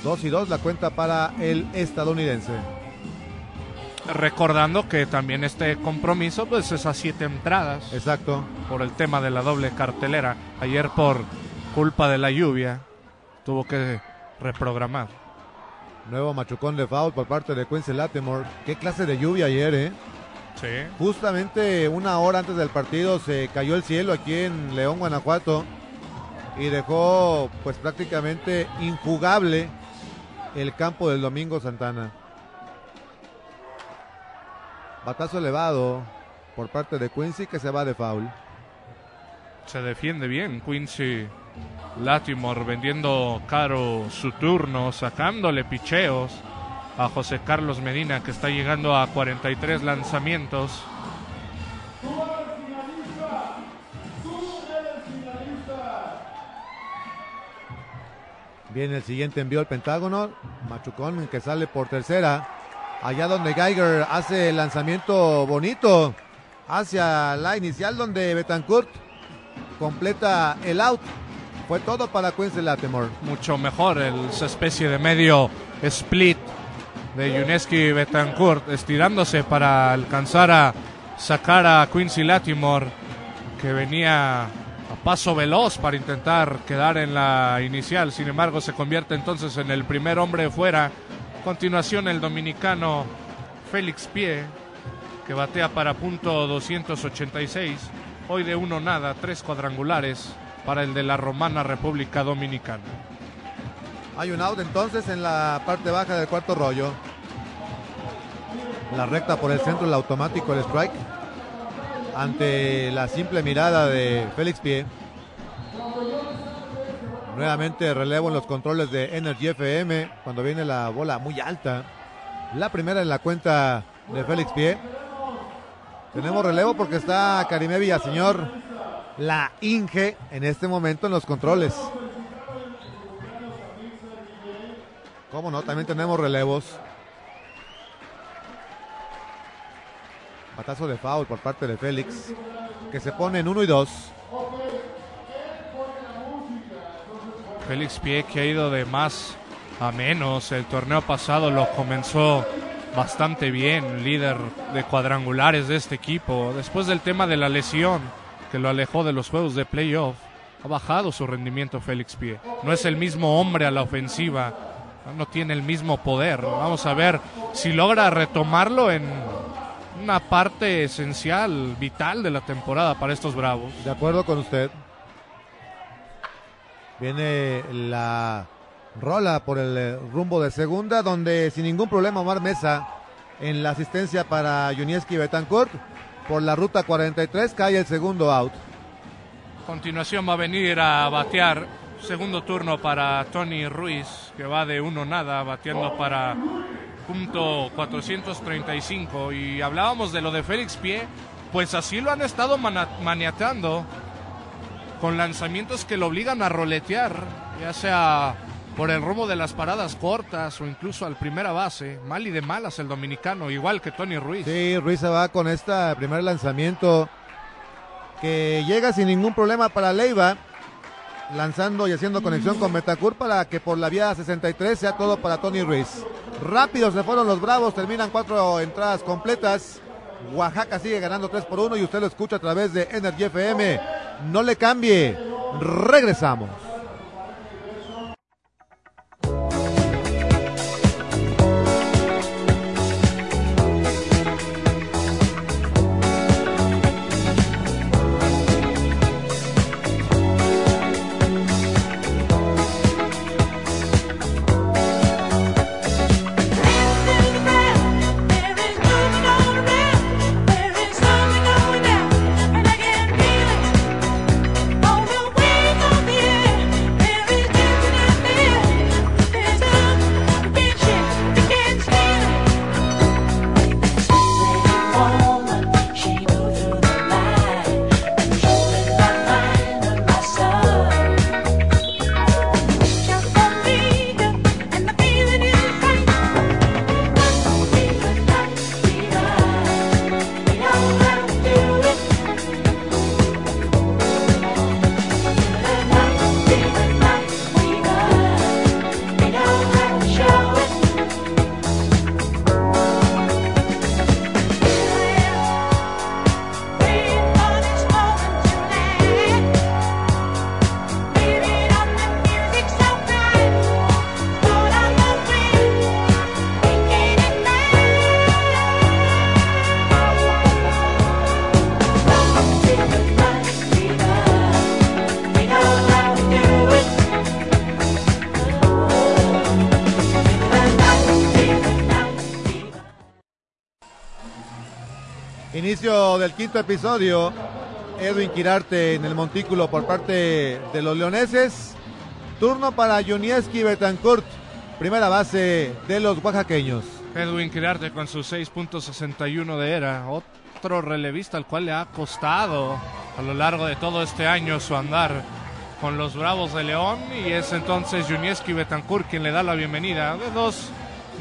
2 y 2 la cuenta para el estadounidense. Recordando que también este compromiso pues es a siete entradas Exacto. por el tema de la doble cartelera. Ayer por culpa de la lluvia tuvo que reprogramar. Nuevo machucón de foul por parte de Quincy Latimore. Qué clase de lluvia ayer, ¿eh? Sí. Justamente una hora antes del partido se cayó el cielo aquí en León, Guanajuato. Y dejó pues prácticamente injugable el campo del Domingo Santana. Batazo elevado por parte de Quincy que se va de foul. Se defiende bien Quincy Latimore vendiendo caro su turno, sacándole picheos a José Carlos Medina que está llegando a 43 lanzamientos. Viene el siguiente envío al Pentágono. Machucón que sale por tercera. Allá donde Geiger hace el lanzamiento bonito. Hacia la inicial donde Betancourt completa el out. Fue todo para Quincy Latimore. Mucho mejor esa especie de medio split de Yuneski Betancourt estirándose para alcanzar a sacar a Quincy Latimore que venía a paso veloz para intentar quedar en la inicial. Sin embargo, se convierte entonces en el primer hombre fuera. Continuación, el dominicano Félix Pie, que batea para punto 286. Hoy de uno nada, tres cuadrangulares para el de la Romana República Dominicana. Hay un out entonces en la parte baja del cuarto rollo. La recta por el centro, el automático, el strike. Ante la simple mirada de Félix Pie. Nuevamente relevo en los controles de Energy FM cuando viene la bola muy alta. La primera en la cuenta de Félix Pie. Tenemos relevo porque está Karime Villaseñor, la Inge, en este momento en los controles. ¿Cómo no? También tenemos relevos. Batazo de foul por parte de Félix, que se pone en 1 y 2. Félix Pie que ha ido de más a menos. El torneo pasado lo comenzó bastante bien, líder de cuadrangulares de este equipo. Después del tema de la lesión que lo alejó de los juegos de playoff, ha bajado su rendimiento Félix Pie. No es el mismo hombre a la ofensiva, no tiene el mismo poder. Vamos a ver si logra retomarlo en una parte esencial, vital de la temporada para estos Bravos. De acuerdo con usted. Viene la rola por el eh, rumbo de segunda, donde sin ningún problema Omar Mesa en la asistencia para Junieski Betancourt. Por la ruta 43 cae el segundo out. A continuación va a venir a batear segundo turno para Tony Ruiz, que va de uno nada, bateando para punto 435. Y hablábamos de lo de Félix Pie, pues así lo han estado maniatando con lanzamientos que lo obligan a roletear, ya sea por el rumbo de las paradas cortas o incluso al primera base. Mal y de malas el dominicano, igual que Tony Ruiz. Sí, Ruiz se va con este primer lanzamiento que llega sin ningún problema para Leiva, lanzando y haciendo conexión con Betancourt para que por la vía 63 sea todo para Tony Ruiz. Rápidos se fueron los Bravos, terminan cuatro entradas completas. Oaxaca sigue ganando 3 por 1 y usted lo escucha a través de Energy FM. No le cambie, regresamos. Inicio del quinto episodio. Edwin Quirarte en el montículo por parte de los leoneses. Turno para Junieski Betancourt, primera base de los oaxaqueños. Edwin Quirarte con sus 6.61 de era. Otro relevista al cual le ha costado a lo largo de todo este año su andar con los Bravos de León. Y es entonces Junieski Betancourt quien le da la bienvenida. De dos,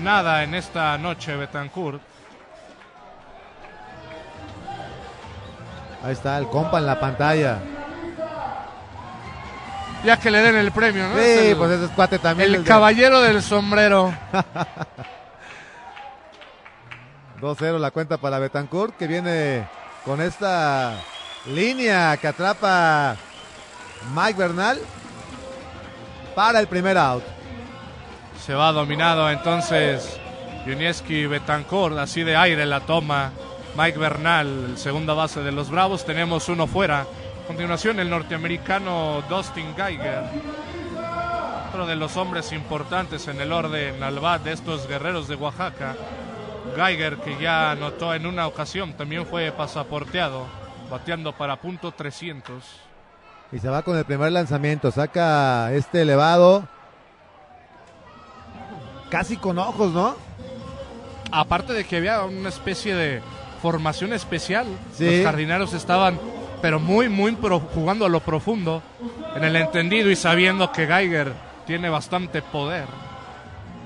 nada en esta noche Betancourt. Ahí está el compa en la pantalla. Ya que le den el premio, ¿no? Sí, Es el, pues ese es cuate también. el de- caballero del sombrero. (laughs) 2-0 la cuenta para Betancourt que viene con esta línea que atrapa Mike Bernal para el primer out. Se va dominado entonces Junieski Betancourt, así de aire la toma. Mike Bernal, el segunda base de los Bravos. Tenemos uno fuera. A continuación, el norteamericano Dustin Geiger. Otro de los hombres importantes en el orden al bat de estos guerreros de Oaxaca. Geiger, que ya anotó en una ocasión, también fue pasaporteado, bateando para punto 300. Y se va con el primer lanzamiento. Saca este elevado. Casi con ojos, ¿no? Aparte de que había una especie de formación especial, Sí. los jardineros estaban, pero muy, muy pro- jugando a lo profundo, en el entendido y sabiendo que Geiger tiene bastante poder.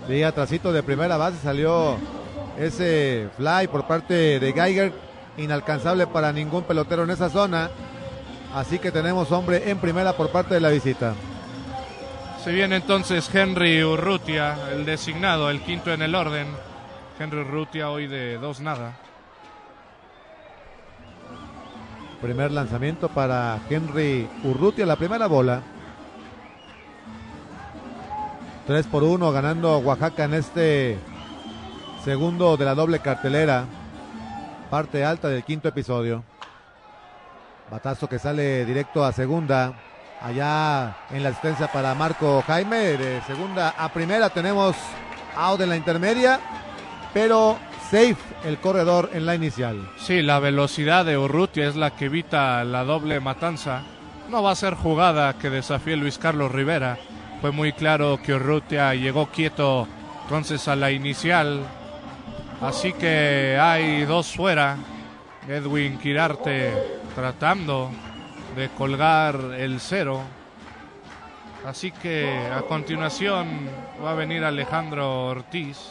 Sí, atrasito de primera base salió ese fly por parte de Geiger. Inalcanzable para ningún pelotero en esa zona. Así que tenemos hombre en primera por parte de la visita. Se viene entonces Henry Urrutia, el designado, el quinto en el orden. Henry Urrutia hoy de dos nada. Primer lanzamiento para Henry Urrutia, la primera bola. 3 por 1 ganando Oaxaca en este segundo de la doble cartelera. Parte alta del quinto episodio. Batazo que sale directo a segunda. Allá en la asistencia para Marco Jaime. De segunda a primera tenemos out en la intermedia. Pero safe el corredor en la inicial. Sí, la velocidad de Urrutia es la que evita la doble matanza. No va a ser jugada que desafíe Luis Carlos Rivera. Fue muy claro que Urrutia llegó quieto entonces a la inicial. Así que hay dos fuera. Edwin Quirarte tratando de colgar el cero. Así que a continuación va a venir Alejandro Ortiz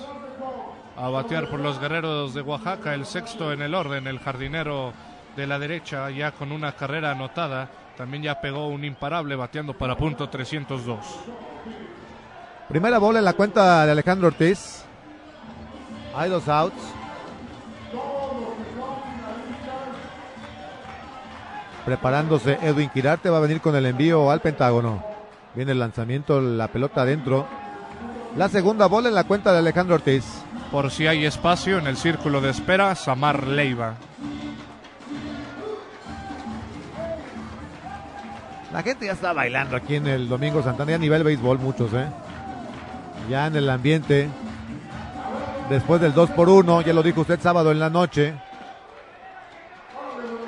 a batear por los guerreros de Oaxaca, el sexto en el orden, el jardinero de la derecha, ya con una carrera anotada. También ya pegó un imparable bateando para punto 302. Primera bola en la cuenta de Alejandro Ortiz. Hay dos outs. Preparándose Edwin Quirarte va a venir con el envío al Pentágono. Viene el lanzamiento, la pelota adentro. La segunda bola en la cuenta de Alejandro Ortiz. Por si hay espacio en el círculo de espera, Samar Leiva. La gente ya está bailando aquí en el Domingo Santana, ya a nivel béisbol muchos, ¿eh? Ya en el ambiente. Después del 2 por 1, ya lo dijo usted sábado en la noche.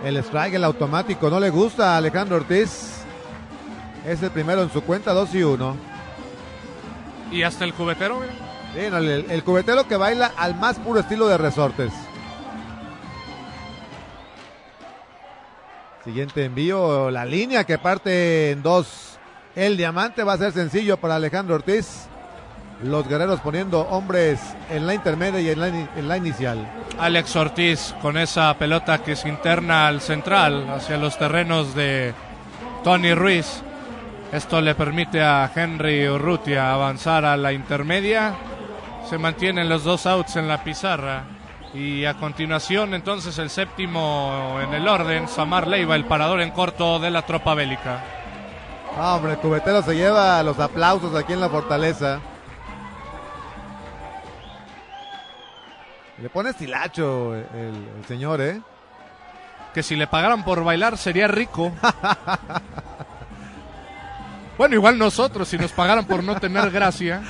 El strike, el automático, no le gusta a Alejandro Ortiz. Es el primero en su cuenta, 2 y 1. Y hasta el cubetero, mira. El, el cubetero que baila al más puro estilo de resortes. Siguiente envío, la línea que parte en dos. El diamante va a ser sencillo para Alejandro Ortiz. Los guerreros poniendo hombres en la intermedia y en la, inicial. Alex Ortiz con esa pelota que se interna al central, hacia los terrenos de Tony Ruiz. Esto le permite a Henry Urrutia avanzar a la intermedia. Se mantienen los dos outs en la pizarra. Y a continuación, entonces, el séptimo en el orden, Samar Leiva, el parador en corto de la tropa bélica. Ah, hombre, cubetero se lleva los aplausos aquí en la fortaleza. Le pone estilacho el, el señor, ¿eh? Que si le pagaran por bailar sería rico. (laughs) Bueno, igual nosotros, si nos pagaran por no tener gracia,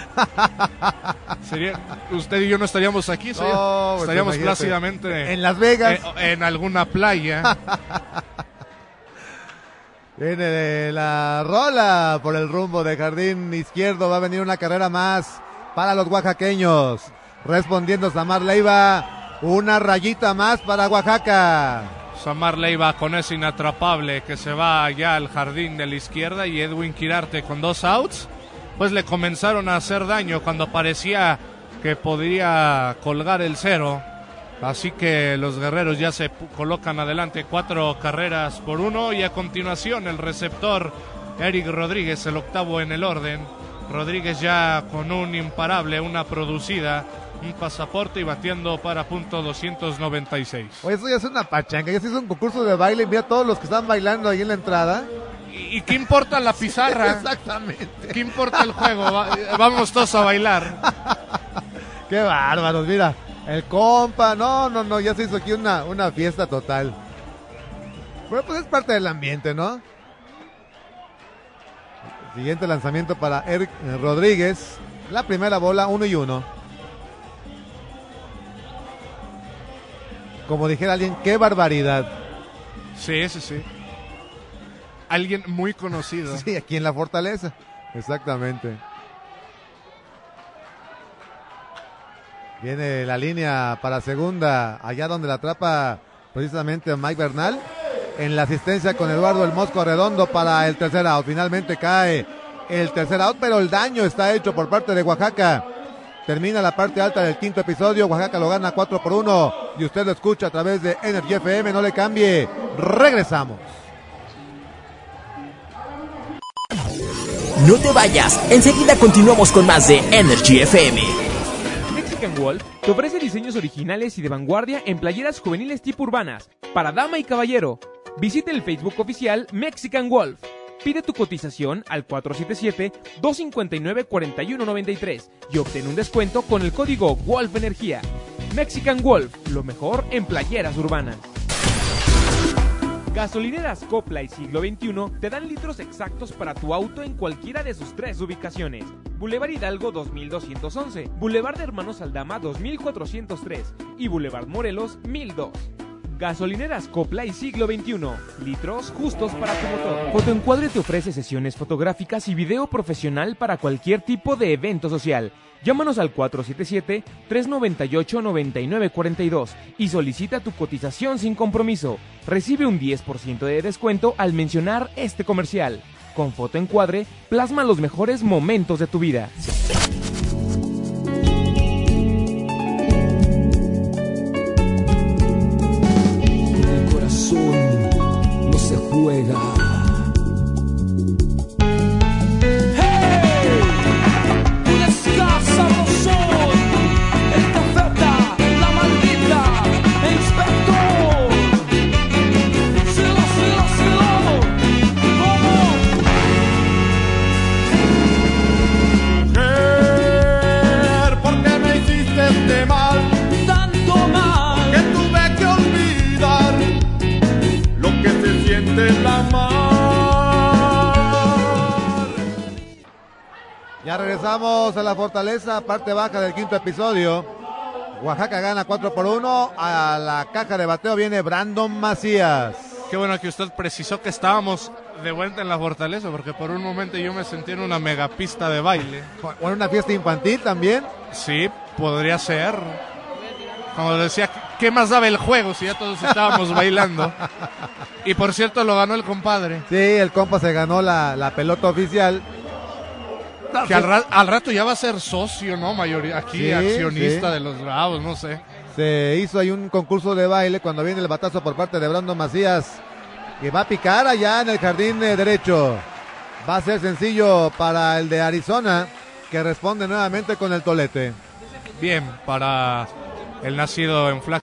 sería, usted y yo no estaríamos aquí, sería- No, pues, estaríamos plácidamente En Las Vegas. en, en alguna playa. (laughs) Viene de la rola por el rumbo de jardín izquierdo. Va a venir una carrera más para los oaxaqueños. Respondiendo Samar Leiva. Una rayita más para Oaxaca. Samar Leiva con ese inatrapable que se va ya al jardín de la izquierda y Edwin Quirarte con dos outs, pues le comenzaron a hacer daño cuando parecía que podría colgar el cero. Así que los guerreros ya se colocan adelante cuatro carreras por uno y a continuación el receptor Eric Rodríguez, el octavo en el orden. Rodríguez ya con un imparable, una producida, un pasaporte y batiendo para punto 296. Oye, eso ya es una pachanga. Ya se hizo un concurso de baile. Mira todos los que están bailando ahí en la entrada. ¿Y qué importa la pizarra? (laughs) Exactamente. ¿Qué importa el juego? Va- vamos todos a bailar. (laughs) Qué bárbaros, mira. El compa, no, no, no, ya se hizo aquí una, una fiesta total. Pero pues es parte del ambiente, ¿no? Siguiente lanzamiento para Eric Rodríguez. La primera bola, uno y uno. Como dijera alguien, qué barbaridad. Sí, sí, sí. Alguien muy conocido. (laughs) Sí, aquí en la fortaleza. Exactamente. Viene la línea para segunda, allá donde la atrapa precisamente Mike Bernal. En la asistencia con Eduardo el Mosco Redondo para el tercer out. Finalmente cae el tercer out, pero el daño está hecho por parte de Oaxaca. Termina la parte alta del quinto episodio. Oaxaca lo gana 4 por 1. Y usted lo escucha a través de Energy FM. No le cambie. Regresamos. No te vayas, enseguida continuamos con más de Energy FM. Mexican Wolf te ofrece diseños originales y de vanguardia en playeras juveniles tipo urbanas, para dama y caballero. Visita el Facebook oficial Mexican Wolf. Pide tu cotización al 477-259-4193 y obtén un descuento con el código Wolf Energía. Mexican Wolf, lo mejor en playeras urbanas. Gasolineras Copla y Siglo XXI te dan litros exactos para tu auto en cualquiera de sus tres ubicaciones. Boulevard Hidalgo 2211, Boulevard de Hermanos Aldama 2403 y Boulevard Morelos 1002. Gasolineras Copla y Siglo XXI. Litros justos para tu motor. Fotoencuadre te ofrece sesiones fotográficas y video profesional para cualquier tipo de evento social. Llámanos al 477-398-9942 y solicita tu cotización sin compromiso. Recibe un 10% de descuento al mencionar este comercial. Con fotoencuadre, plasma los mejores momentos de tu vida. No se juega. Ya regresamos a la fortaleza, parte baja del quinto episodio. Oaxaca gana 4 por 1. A la caja de bateo viene Brandon Macías. Qué bueno que usted precisó que estábamos de vuelta en la fortaleza, porque por un momento yo me sentí en una megapista de baile. Bueno, una fiesta infantil también. Sí, podría ser. Como decía, ¿qué más daba el juego si ya todos estábamos (laughs) bailando? Y por cierto, lo ganó el compadre. Sí, el compa se ganó la, la pelota oficial. Que al, ra- al rato ya va a ser socio, ¿no? Mayoría, aquí Sí, accionista sí. de los Bravos, no sé. Se hizo ahí un concurso de baile cuando viene el batazo por parte de Brandon Macías. Que va a picar allá en el jardín eh, derecho. Va a ser sencillo para el de Arizona. Que responde nuevamente con el tolete. Bien, para el nacido en Flash.